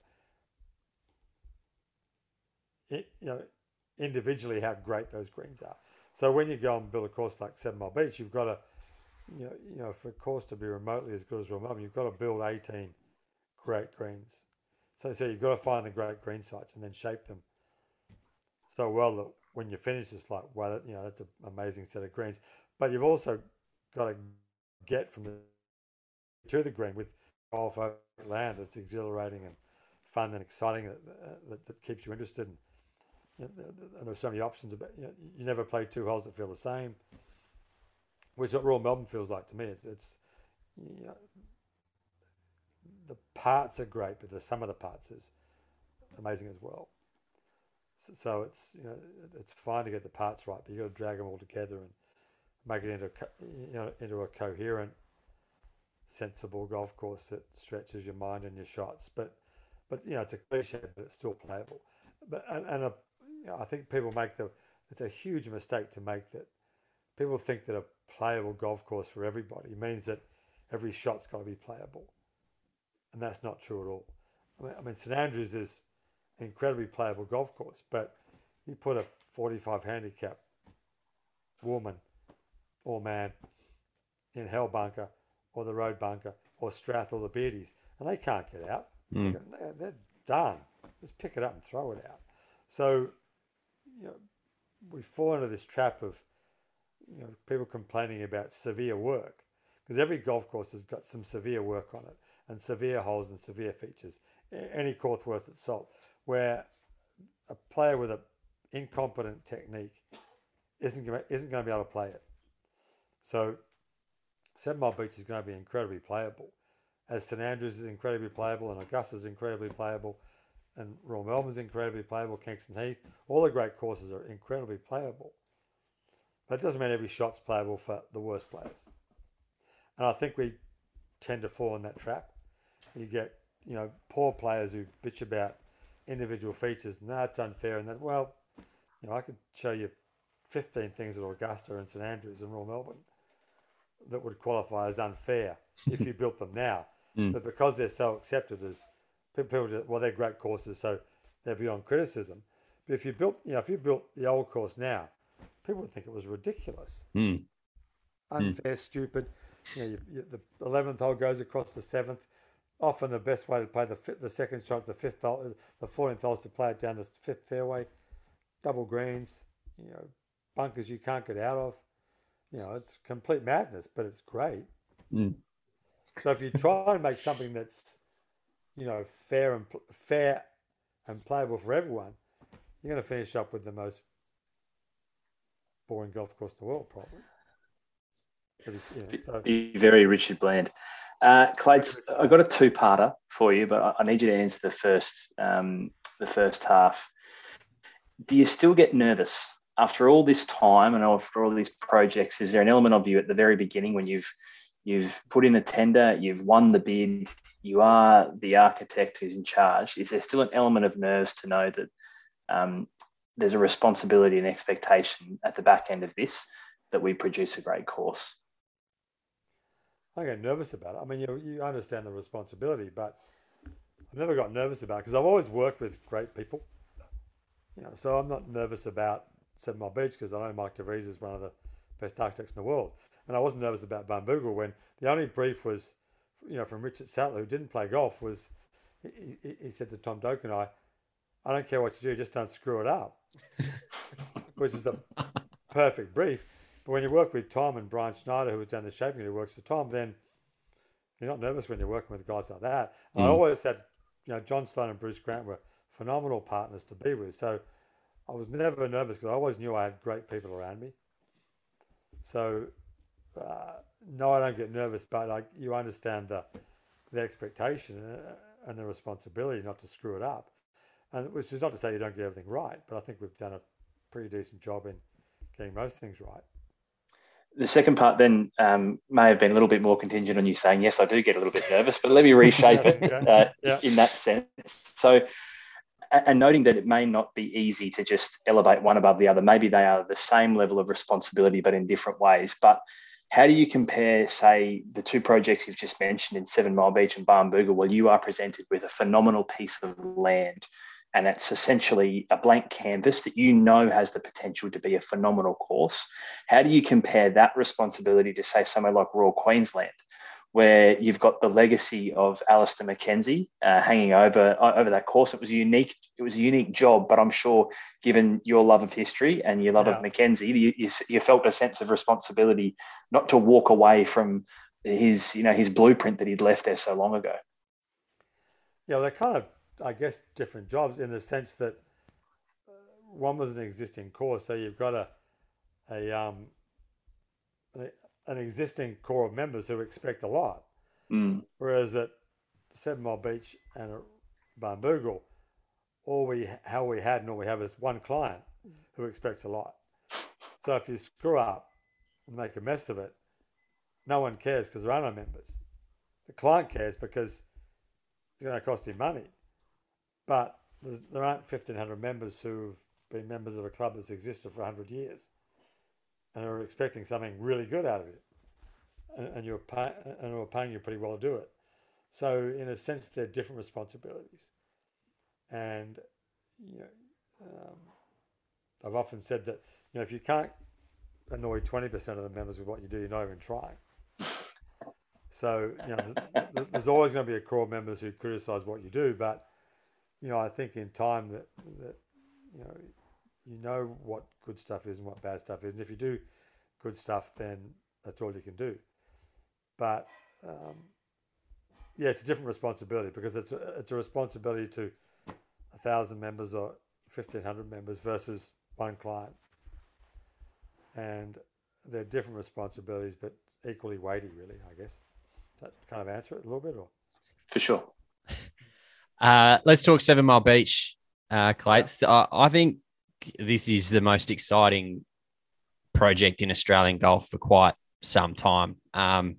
it, you know individually how great those greens are. So when you go and build a course like Seven Mile Beach, you've got to you know, you know for a course to be remotely as good as Royal Melbourne, you've got to build 18 great greens. So so you've got to find the great green sites and then shape them so well that when you finish, it's like, wow, you know, that's an amazing set of greens. But you've also got to get from the to the green with golf land that's exhilarating and fun and exciting that, that, uh, that keeps you interested. And, and there's so many options. About you, know, you never play two holes that feel the same, which is what Royal Melbourne feels like to me. It's, it's you know, the parts are great, but the some of the parts is amazing as well. So, so it's you know it's fine to get the parts right, but you got to drag them all together and make it into you know into a coherent, sensible golf course that stretches your mind and your shots. But but you know it's a cliche, but it's still playable. But and, and a, you know, I think people make the it's a huge mistake to make that. People think that a playable golf course for everybody means that every shot's got to be playable. and that's not true at all. I mean, I mean St Andrews is an incredibly playable golf course, but you put a 45 handicap woman or man in Hell Bunker or the Road Bunker or Strath or the Beardies, and they can't get out. Mm. They're, they're done. Just pick it up and throw it out. So, you know, we fall into this trap of, you know, people complaining about severe work because every golf course has got some severe work on it and severe holes and severe features. Any course worth its salt, where a player with an incompetent technique isn't isn't going to be able to play it. So, Mile Beach is going to be incredibly playable, as St Andrews is incredibly playable, and Augusta is incredibly playable, and Royal Melbourne's incredibly playable. Kingston Heath, all the great courses are incredibly playable. That doesn't mean every shot's playable for the worst players, and I think we tend to fall in that trap. You get you know poor players who bitch about individual features, and that's unfair, and that well, you know I could show you 15 things at Augusta and St Andrews and Royal Melbourne that would qualify as unfair if you built them now. Mm. But because they're so accepted as people, just, well, they're great courses, so they're beyond criticism. But if you built, you know, if you built the old course now, people would think it was ridiculous, Mm. unfair, stupid. You know, you, you, the eleventh hole goes across the seventh. Often the best way to play the fi- the second shot, the fifth hole, the fourteenth hole is to play it down the fifth fairway, double greens, you know, bunkers you can't get out of. You know, it's complete madness, but it's great. Mm. So if you try and make something that's, you know, fair and fair and playable for everyone, you're going to finish up with the most boring golf course in the world, probably. Pretty- so Be very Richard Bland. Uh, Clades, I've got a two-parter for you, but I- I need you to answer the first, um, the first half. Do you still get nervous after all this time and after all these projects? Is there an element of you at the very beginning when you've you've put in a tender, you've won the bid, you are the architect who's in charge? Is there still an element of nerves to know that um, there's a responsibility and expectation at the back end of this that we produce a great course? I get nervous about it. I mean, you, you understand the responsibility, but I've never got nervous about it because I've always worked with great people. You know, so I'm not nervous about Seven my Beach because I know Mike DeVries is one of the best architects in the world. And I wasn't nervous about Barnbougle when the only brief was, you know, from Richard Sattler, who didn't play golf, was he, he, he said to Tom Doak and I, I don't care what you do, just don't screw it up, which is the perfect brief. But when you work with Tom and Brian Schneider, who has done the shaping, who works for Tom, then you're not nervous when you're working with guys like that. And I Mm. always said, you know, John Stone and Bruce Grant were phenomenal partners to be with. So I was never nervous because I always knew I had great people around me. So uh, no, I don't get nervous, but like you understand the the expectation uh, and the responsibility not to screw it up, and which is not to say you don't get everything right, but I think we've done a pretty decent job in getting most things right. The second part then um, may have been a little bit more contingent on you saying, yes, I do get a little bit nervous, but let me reshape it uh, Yeah. in that sense. So, and noting that it may not be easy to just elevate one above the other, maybe they are the same level of responsibility, but in different ways. But how do you compare, say, the two projects you've just mentioned in Seven Mile Beach and Barnbougle? Well, you are presented with a phenomenal piece of land, and it's essentially a blank canvas that you know has the potential to be a phenomenal course. How do you compare that responsibility to, say, somewhere like Royal Queensland, where you've got the legacy of Alister MacKenzie uh, hanging over uh, over that course? It was a unique. It was a unique job, but I'm sure, given your love of history and your love Yeah. of McKenzie, you, you, you felt a sense of responsibility not to walk away from his, you know, his blueprint that he'd left there so long ago. Yeah, they're kind of, I guess, different jobs in the sense that uh, one was an existing course, so you've got a a um a, an existing core of members who expect a lot, Mm. whereas at Seven Mile Beach and at Barnbougle, all we how we had and all we have is one client who expects a lot. So if you screw up and make a mess of it, no one cares because there are no members. The client cares because it's going to cost him money. But there aren't 1,500 members who've been members of a club that's existed for 100 years and are expecting something really good out of it. And, and you're pay, and are paying you pretty well to do it. So in a sense, they're different responsibilities, and you know, um, I've often said that you know if you can't annoy twenty percent of the members with what you do, you're not even trying. So you know, th- there's always going to be a core members who criticise what you do, but you know, I think in time that that you know you know what good stuff is and what bad stuff is, and if you do good stuff, then that's all you can do. But um, yeah, it's a different responsibility because it's a, it's a responsibility to a thousand members or fifteen hundred members versus one client, and they're different responsibilities, but equally weighty, really. I guess. Does that kind of answer it a little bit, or For sure. Uh, let's talk Seven Mile Beach, uh, Clates. I, I think this is the most exciting project in Australian golf for quite some time. Um,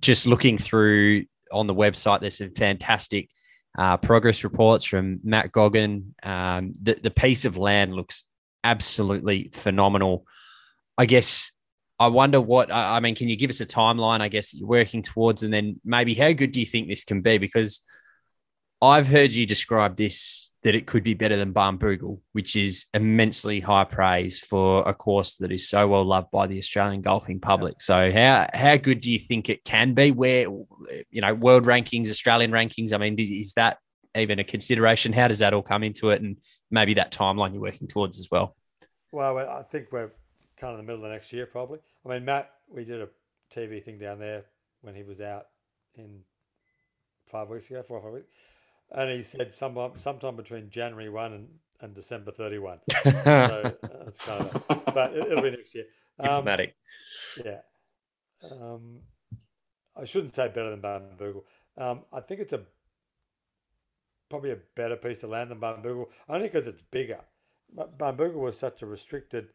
just looking through on the website, there's some fantastic uh, progress reports from Matt Goggin. Um, the, the piece of land looks absolutely phenomenal. I guess I wonder what, I mean, can you give us a timeline, I guess, you're working towards? And then maybe how good do you think this can be? Because I've heard you describe this that it could be better than Barnbougle, which is immensely high praise for a course that is so well loved by the Australian golfing public. So how how good do you think it can be? Where you know world rankings, Australian rankings? I mean, is- is that even a consideration? How does that all come into it, and maybe that timeline you're working towards as well? Well, I think we're kind of in the middle of the next year, probably. I mean, Matt, we did a TV thing down there when he was out in five weeks ago, four or five weeks, and he said sometime sometime between January one and, and December thirty one. So that's kind of, but it, will be next year. Um, Diplomatic. yeah. Um, I shouldn't say better than Barnbougle. Um, I think it's a probably a better piece of land than Barnbougle, only because it's bigger. But Barnbougle was such a restricted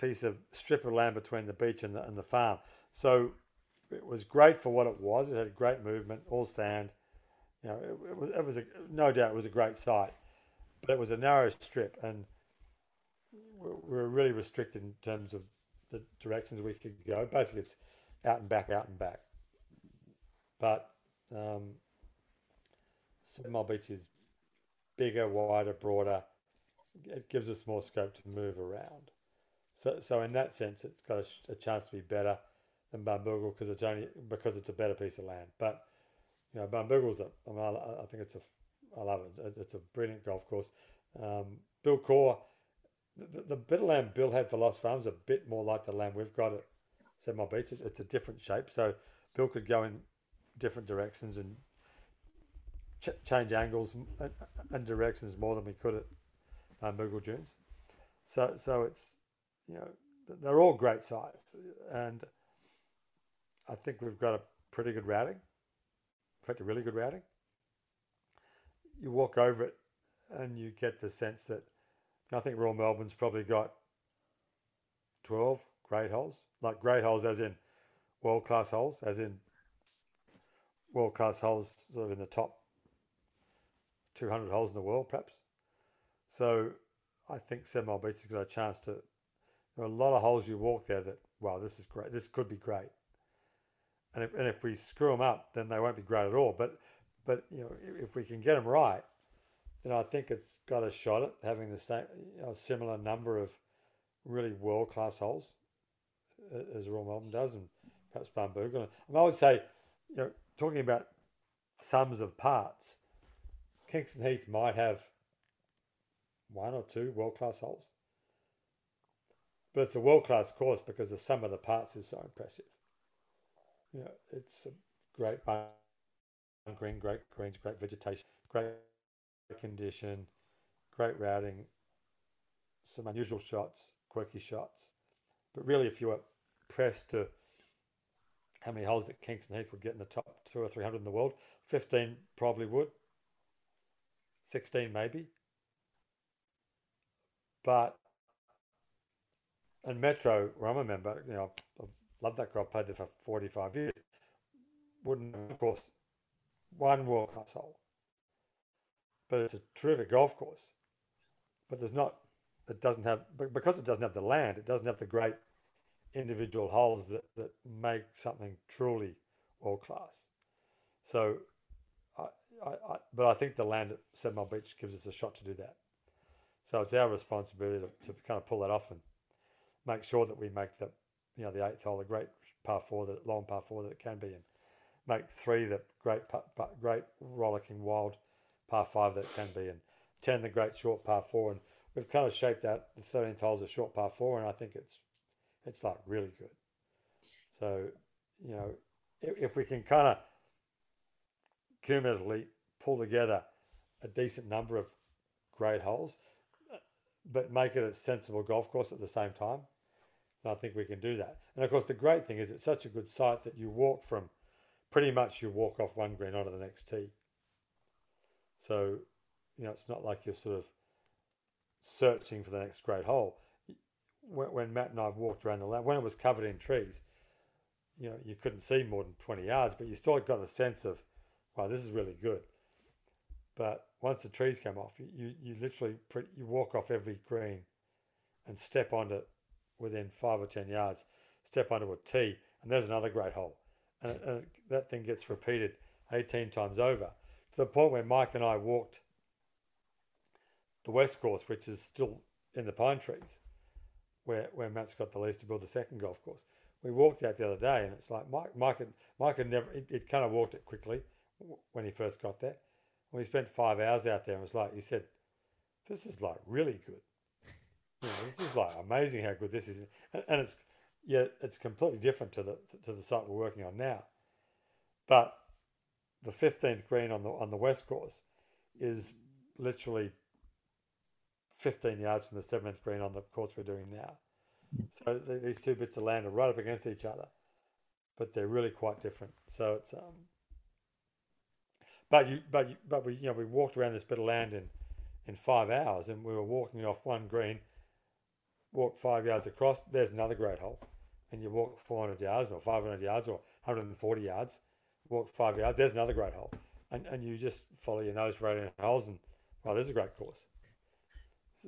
piece of strip of land between the beach and the, and the farm. So it was great for what it was. It had great movement, all sand. You know, it, it was, it was a, no doubt it was a great site, but it was a narrow strip, and we we were really restricted in terms of the directions we could go. Basically, it's out and back, out and back. But um, Seven Mile Beach is bigger, wider, broader. It gives us more scope to move around. So, so in that sense, it's got a, a chance to be better than Barnbougle because it's only because it's a better piece of land. But you know, Barnbougle's a, I, mean, I, I think it's a, I love it. It's, it's a brilliant golf course. Um, Bill Coore, the, the bit of land Bill had for Lost Farms a bit more like the land we've got at Mile Beach. It's, it's a different shape, so Bill could go in different directions and ch- change angles and, and directions more than we could at Barnbougle Dunes. So, so it's you know they're all great sites, and I think we've got a pretty good routing. In fact, a really good routing. You walk over it, and you get the sense that I think Royal Melbourne's probably got twelve great holes, like great holes as in world class holes, as in world class holes, sort of in the top two hundred holes in the world, perhaps. So I think Seven Mile Beach has got a chance to. There are a lot of holes you walk there that wow, this is great. This could be great. And if and if we screw them up, then they won't be great at all. But but you know if, we can get them right, then I think it's got a shot at having the same you know, similar number of really world class holes as Royal Melbourne does, and perhaps Barnbougle. And I would say, you know, talking about sums of parts, Kingston Heath might have one or two world class holes. But it's a world class course because the sum of the parts is so impressive. Know, it's a great green, great greens, great vegetation, great condition, great routing, some unusual shots, quirky shots. But really, if you were pressed to how many holes that Kingston Heath would get in the top two or three hundred in the world, 15 probably would, 16 maybe. But and Metro, where I'm a member, you know, I've loved that golf, played there for 45 years. Wouldn't, of course, one world class hole. But it's a terrific golf course. But there's not, it doesn't have, because it doesn't have the land, it doesn't have the great individual holes that, that make something truly world class. So, I, I, but I think the land at Seven Beach gives us a shot to do that. So it's our responsibility to, to kind of pull that off and make sure that we make the, you know, the eighth hole a great par four, that long par four that it can be, and make three the great, great rollicking wild par five that it can be, and ten the great short par four. And we've kind of shaped out the thirteenth hole as a short par four, and I think it's, it's like really good. So, you know, if, if we can kind of cumulatively pull together a decent number of great holes, but make it a sensible golf course at the same time. And I think we can do that. And of course, the great thing is it's such a good site that you walk from pretty much you walk off one green onto the next tee. So, you know, it's not like you're sort of searching for the next great hole. When, when Matt and I walked around the land, when it was covered in trees, you know, you couldn't see more than 20 yards, but you still got the sense of, wow, this is really good. But once the trees come off, you, you literally you walk off every green and step onto within five or 10 yards, step onto a tee, and there's another great hole. And, and that thing gets repeated 18 times over to the point where Mike and I walked the west course, which is still in the pine trees, where, where Matt's got the lease to build the second golf course. We walked out the other day, and it's like Mike, Mike, had, Mike had never, it, it kind of walked it quickly when he first got there. We spent five hours out there, and it was like he said, "This is like really good. You know, this is like amazing how good this is." And, and it's yeah, it's completely different to the to the site we're working on now. But the fifteenth green on the on the west course is literally fifteen yards from the seventh green on the course we're doing now. So these two bits of land are right up against each other, but they're really quite different. So it's um, but you, but you, but we, you know, we walked around this bit of land in, in five hours, and we were walking off one green, walked five yards across. There's another great hole, and you walk 400 yards or 500 yards or 140 yards, walk five yards. There's another great hole, and and you just follow your nose right in holes, and well, there's a great course.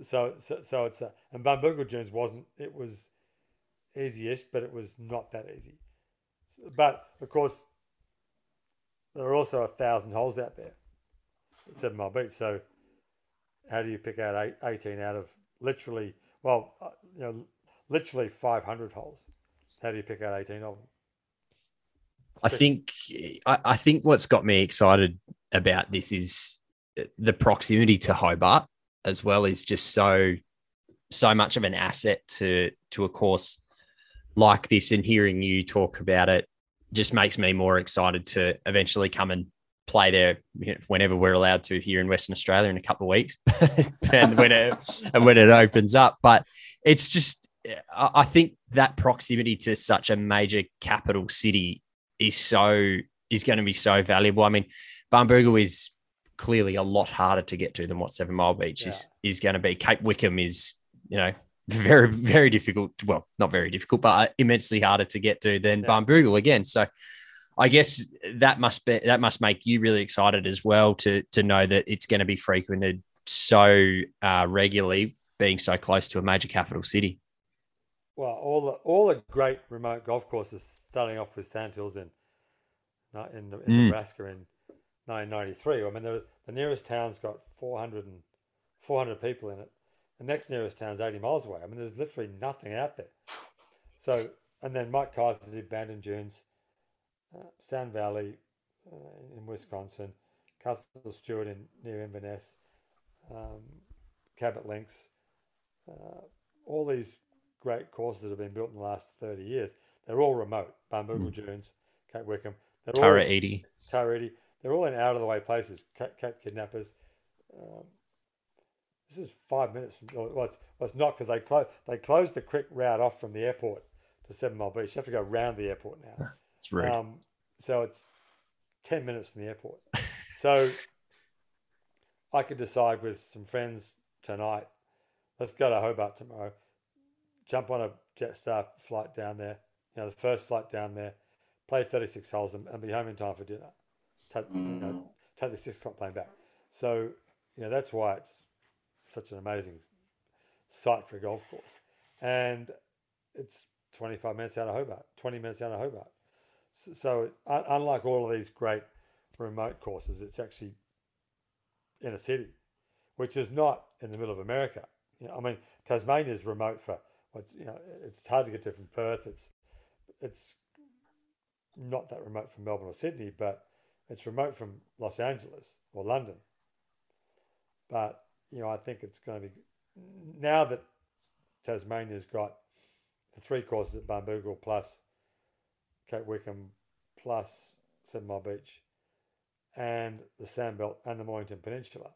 So so, so it's a, and Barnbougle Dunes wasn't. It was easy-ish, but it was not that easy. But of course, there are also a thousand holes out there at Seven Mile Beach. So, how do you pick out eight, 18 out of literally, well, uh, you know, literally 500 holes? How do you pick out 18 of them? I think I, I think what's got me excited about this is the proximity to Hobart as well is just so so much of an asset to to a course like this and hearing you talk about it just makes me more excited to eventually come and play there whenever we're allowed to here in Western Australia in a couple of weeks and when it and when it opens up. But it's just I think that proximity to such a major capital city is so is going to be so valuable. I mean, Barnbougle is clearly a lot harder to get to than what Seven Mile Beach yeah. is is going to be. Cape Wickham is, you know, very, very difficult. Well, not very difficult, but immensely harder to get to than yeah. Again. So I guess that must be that must make you really excited as well to to know that it's going to be frequented so uh, regularly, being so close to a major capital city. Well, all the all the great remote golf courses, starting off with Sandhills in in, in mm. Nebraska in 1993. I mean, the, the nearest town's got 400 and 400 people in it. The next nearest town is 80 miles away. I mean, there's literally nothing out there. So, and then Mike Keiser did Bandon Dunes, uh, Sand Valley uh, in Wisconsin, Castle Stuart in near Inverness, um, Cabot Links, uh, all these great courses that have been built in the last 30 years. They're all remote. Barnbougle mm. Dunes, Cape Wickham. They're Tara all, 80. Tara Iti. They're all in out of the way places. Cape, Cape Kidnappers. Um, this is five minutes. From, well, it's, well, it's not because they close they closed the quick route off from the airport to Seven Mile Beach. You have to go around the airport now. It's rude. Um, so it's ten minutes from the airport. so I could decide with some friends tonight. Let's go to Hobart tomorrow. Jump on a Jetstar flight down there. You know, the first flight down there. Play 36 holes and, and be home in time for dinner. Take, you know, take the six o'clock plane back. So, you know, that's why it's such an amazing site for a golf course. And it's 25 minutes out of Hobart, 20 minutes out of Hobart. So, unlike all of these great remote courses. It's actually in a city, which is not in the middle of America. You know, I mean, Tasmania is remote for what's you know, it's hard to get to from Perth. It's it's not that remote from Melbourne or Sydney, but it's remote from Los Angeles or London. But you know, I think it's going to be now that Tasmania's got the three courses at Barnbougle plus Cape Wickham plus Seven Mile Beach and the Sandbelt and the Mornington Peninsula.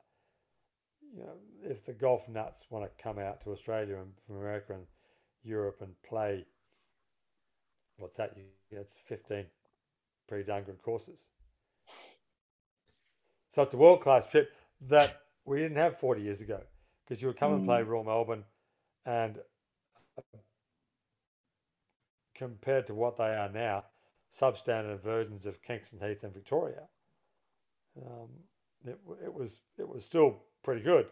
You know, if the golf nuts want to come out to Australia and from America and Europe and play, what's that? You, it's 15 pretty darn good courses. So it's a world class trip that we didn't have 40 years ago because you would come and hmm. play Royal Melbourne and compared to what they are now, substandard versions of Kingston Heath and Victoria. Um, it, it was it was still pretty good,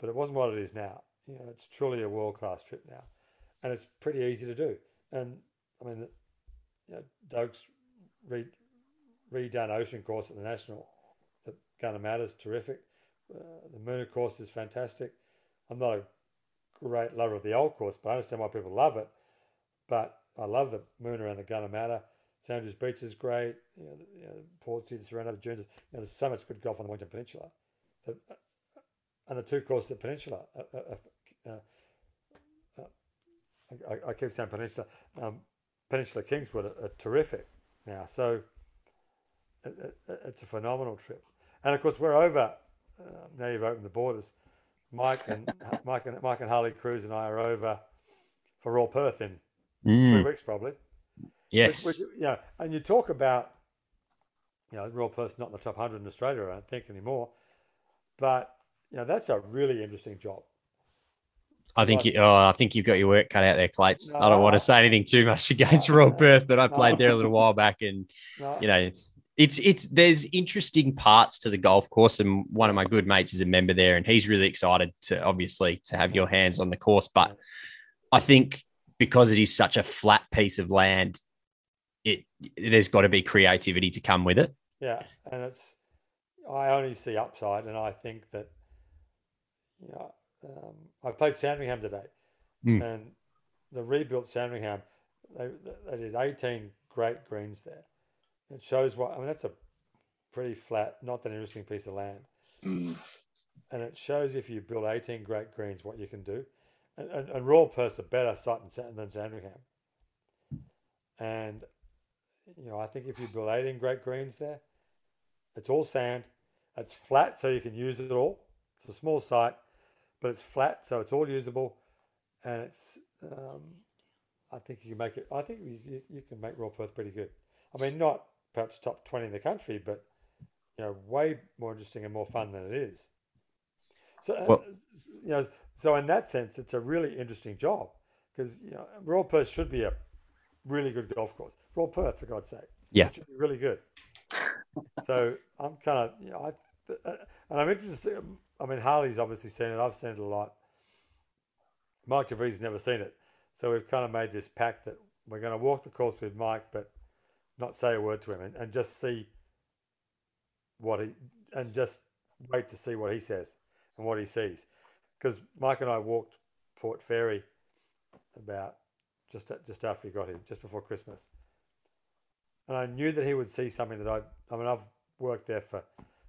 but it wasn't what it is now. You know, it's truly a world class trip now, and it's pretty easy to do. And I mean, you know, Doak's re, redone Ocean Course at the National, the Gunnamatta's terrific. Uh, the Moonah course is fantastic. I'm not a great lover of the old course, but I understand why people love it. But I love the moon around the Gunnamatta. St Andrews Beach is great. You know, you know Portsea, the Serena, the Dunes. You know, there's so much good golf on the Mornington Peninsula. The, uh, and the two courses of the Peninsula. Uh, uh, uh, uh I, I, keep saying Peninsula. Um, Peninsula Kingswood are, are, terrific now. So it, it, it's a phenomenal trip. And of course, we're over. Um, now you've opened the borders. Mike and Mike and Mike and Harley Kruse and I are over for Royal Perth in mm. three weeks probably. Yes. Which, which, you know, and you talk about, you know, Royal Perth's not in the top 100 in Australia, I don't think anymore. But, you know, that's a really interesting job. I think you, oh, I think you've got your work cut out there, Clates. No, I don't want to say anything too much against no, Royal Perth, but I played no, there a little while back, and you know, it's it's there's interesting parts to the golf course, and one of my good mates is a member there, and he's really excited to obviously to have your hands on the course. But I think because it is such a flat piece of land, it there's got to be creativity to come with it. Yeah, and it's I only see upside, and I think that you know um, I played Sandringham today, mm. and the rebuilt Sandringham they they did 18 great greens there. It shows what I mean. That's a pretty flat, not that interesting piece of land. Mm. And it shows if you build 18 great greens what you can do and, and, and Royal Perth's a better site than, than Sandringham. And, you know, I think if you build 18 great greens there, it's all sand. It's flat, so you can use it all. It's a small site, but it's flat, so it's all usable. And it's, um, I think you can make it, I think you, you can make Royal Perth pretty good. I mean, not perhaps top 20 in the country, but, you know, way more interesting and more fun than it is. So, uh, well, you know, so in that sense, it's a really interesting job because you know Royal Perth should be a really good golf course. Royal Perth, for God's sake, yeah, it should be really good. so I'm kind of, you know, I, uh, and I'm interested. I mean, Harley's obviously seen it. I've seen it a lot. Mike DeVries never seen it, so we've kind of made this pact that we're going to walk the course with Mike, but not say a word to him, and, and just see what he and just wait to see what he says and what he sees. Because Mike and I walked Port Fairy about just just after he got here, just before Christmas, and I knew that he would see something that I. I mean, I've worked there for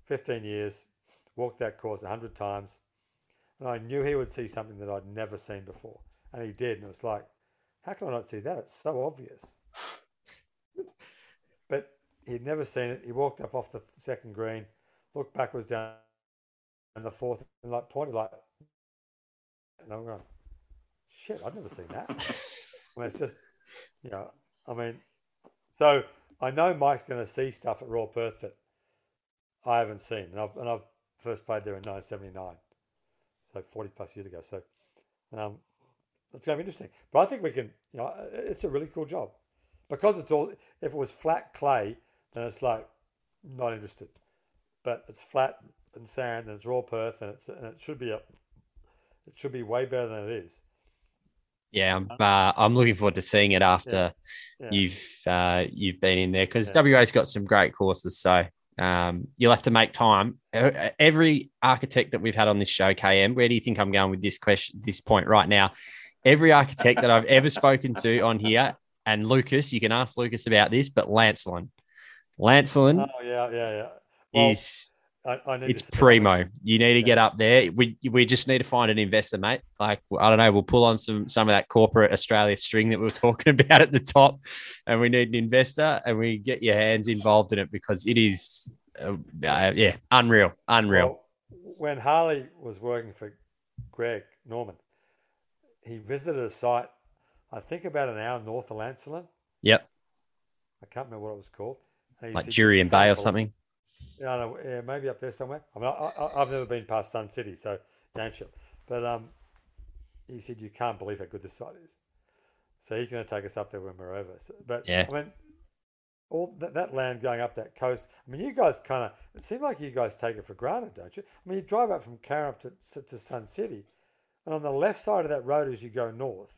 15 years, walked that course 100 times, and I knew he would see something that I'd never seen before, and he did, and it was like, how can I not see that? It's so obvious. but he'd never seen it. He walked up off the second green, looked backwards down and the fourth, and like pointed like, and I'm going, shit, I've never seen that. I mean, it's just, you know, I mean, so I know Mike's going to see stuff at Royal Perth that I haven't seen, and I've and I've first played there in 1979, so 40 plus years ago. So, um, it's to be interesting. But I think we can, you know, it's a really cool job because it's all. If it was flat clay, then it's like not interested, but it's flat and sand, and it's Royal Perth, and it's and it should be a, it should be way better than it is. Yeah, I'm uh, I'm looking forward to seeing it after yeah. Yeah. you've uh, you've been in there because yeah. WA's got some great courses. So Um, you'll have to make time. Uh, Every architect that we've had on this show, KM, where do you think I'm going with this question, this point right now? Every architect that I've ever spoken to on here, and Lukas, you can ask Lukas about this, but Lancelin, Lancelin Oh yeah, yeah, yeah. Well, is I, I it's to sit down. primo. You need to get up there. We we just need to find an investor, mate. Like I don't know, we'll pull on some some of that corporate Australia string that we were talking about at the top, and we need an investor, and we get your hands involved in it because it is, uh, uh, yeah, unreal, unreal. Well, when Harley was working for Greg Norman, he visited a site, I think about an hour north of Lancelin. Yep, I can't remember what it was called. Like Jurien Bay or believe-" something. Yeah, I know, yeah, maybe up there somewhere. I mean, I, I, I've never been past Sun City, so don't Danship. But um, he said you can't believe how good this site is. So he's going to take us up there when we're over. So, but Yeah. I mean, all that, that land going up that coast. I mean, you guys kind of. It seems like you guys take it for granted, don't you? I mean, you drive up from Carrum to to Sun City, and on the left side of that road as you go north,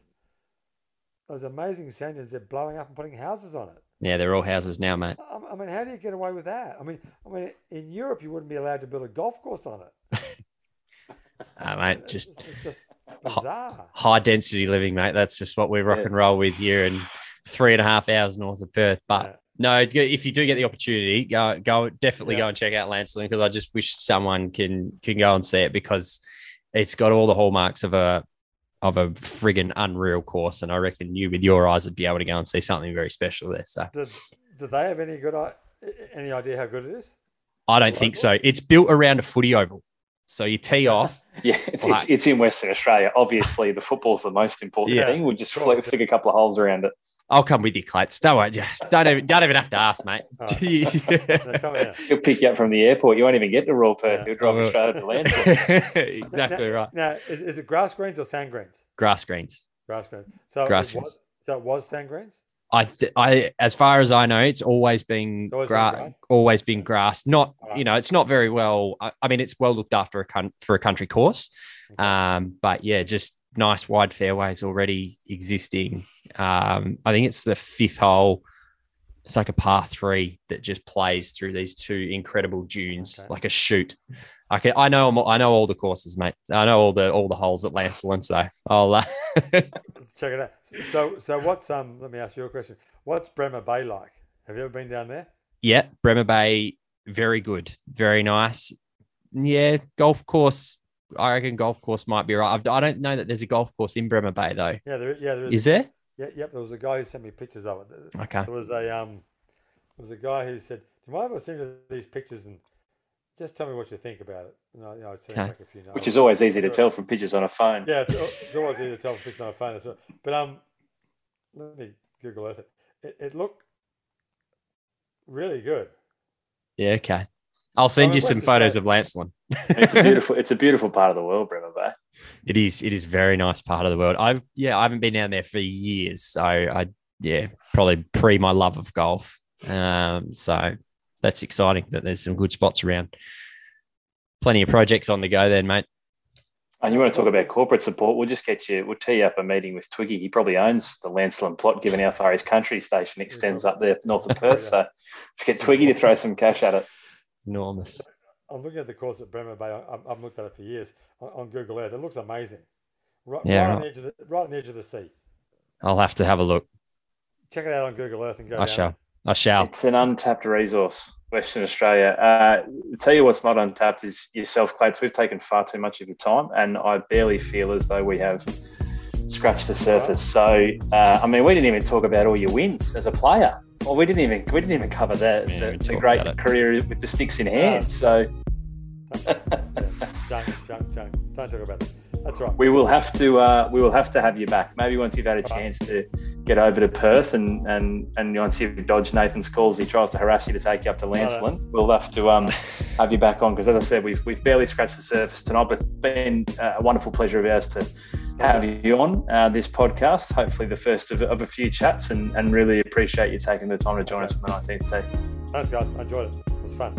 those amazing sand dunes. They're blowing up and putting houses on it. Yeah, they're all houses now, mate. I I mean, how do you get away with that? I mean, I mean, in Europe, you wouldn't be allowed to build a golf course on it. Uh, mate, It's just it's just bizarre. high density living, mate. That's just what we rock Yeah. and roll with here, and three and a half hours north of Perth. But Yeah. no, if you do get the opportunity, go go definitely Yeah. go and check out Lancelin because I just wish someone can can go and see it because it's got all the hallmarks of a of a friggin' unreal course, and I reckon you with your eyes would be able to go and see something very special there. So Did, did they have any good i- any idea how good it is? I don't think so. It's built around a footy oval, so you tee off. Yeah, it's, Like- it's, it's in Western Australia. Obviously, the football's the most important Yeah, thing. We'll just of flick, course. flick a couple of holes around it. I'll come with you, Clates. Don't worry. Just don't even don't even have to ask, mate. All Now, come here. He'll pick you up from the airport. You won't even get to Royal Perth. Yeah. He'll drive I you straight over to Lancelin. exactly now, right. Now, is, is it grass greens or sand greens? Grass greens. Grass greens. So Grass it greens. was, so it was sand greens. I, th- I, as far as I know, it's always been It's always been grass? always been grass. Not, Alright. you know, it's not very well. I, I mean, it's well looked after a con- for a country course. Okay. Um, but yeah, just nice wide fairways already existing. Um, I think it's the fifth hole. It's like a par three that just plays through these two incredible dunes, Okay. like a shoot. I can, I know, I know all the courses, mate. I know all the all the holes at Lancelin, so I'll. Uh, check it out. So, so what's um? Let me ask you a question. What's Bremer Bay like? Have you ever been down there? Yeah, Bremer Bay, very good, very nice. Yeah, golf course. I reckon golf course might be right. I've, I don't know that there's a golf course in Bremer Bay though. Yeah, there. Yeah, there is. Is there? Yeah, yep. There was a guy who sent me pictures of it. Okay. There was a um, there was a guy who said, "Do you mind if I send you these pictures and just tell me what you think about it?" And I, you know, I sent Okay. back a few notes. Which is always easy to tell from pictures on a phone. Yeah, it's, it's always easy to tell from pictures on a phone. Well. But um, let me Google Earth it. It, it looked really good. Yeah, okay. I'll send mean, you some photos of Lancelin. It's a beautiful. it's a beautiful part of the world, Bremer Bay. It is. It is very nice part of the world. I've yeah, I haven't been down there for years, so I yeah, probably pre my love of golf. Um, so that's exciting that there's some good spots around. Plenty of projects on the go, then, mate. And you want to talk about corporate support? We'll just get you. We'll tee you up a meeting with Twiggy. He probably owns the Lancelin plot, given how far his country station extends up there north of Perth. So get Twiggy to throw some cash at it. It's enormous. I'm looking at the course at Bremer Bay. I- I've, I've looked at it for years on, on Google Earth. It looks amazing. Right, Yeah, right on the edge of the right on the edge of the sea. I'll have to have a look. Check it out on Google Earth and go. I down shall. I shall. It's an untapped resource, Western Australia. Uh, tell you what's not untapped is yourself, Clates. We've taken far too much of your time, and I barely feel as though we have scratched the surface. So, uh, I mean, we didn't even talk about all your wins as a player. Well, we didn't even we didn't even cover the, Yeah, we the, the great career with the sticks in hand. So Yeah, don't, don't, don't, don't talk about it. That's right. we will have to uh, we will have to have you back. Maybe once you've had a chance to get over to Perth and and and once you've dodged Nathan's calls, he tries to harass you to take you up to Lancelin. We'll have to um, have you back on because, as I said, we've we've barely scratched the surface tonight. But it's been uh, a wonderful pleasure of ours to have you on uh, this podcast. Hopefully, the first of, of a few chats, and and really appreciate you taking the time to join us from the 19th tee. Thanks, guys. I enjoyed it. It was fun.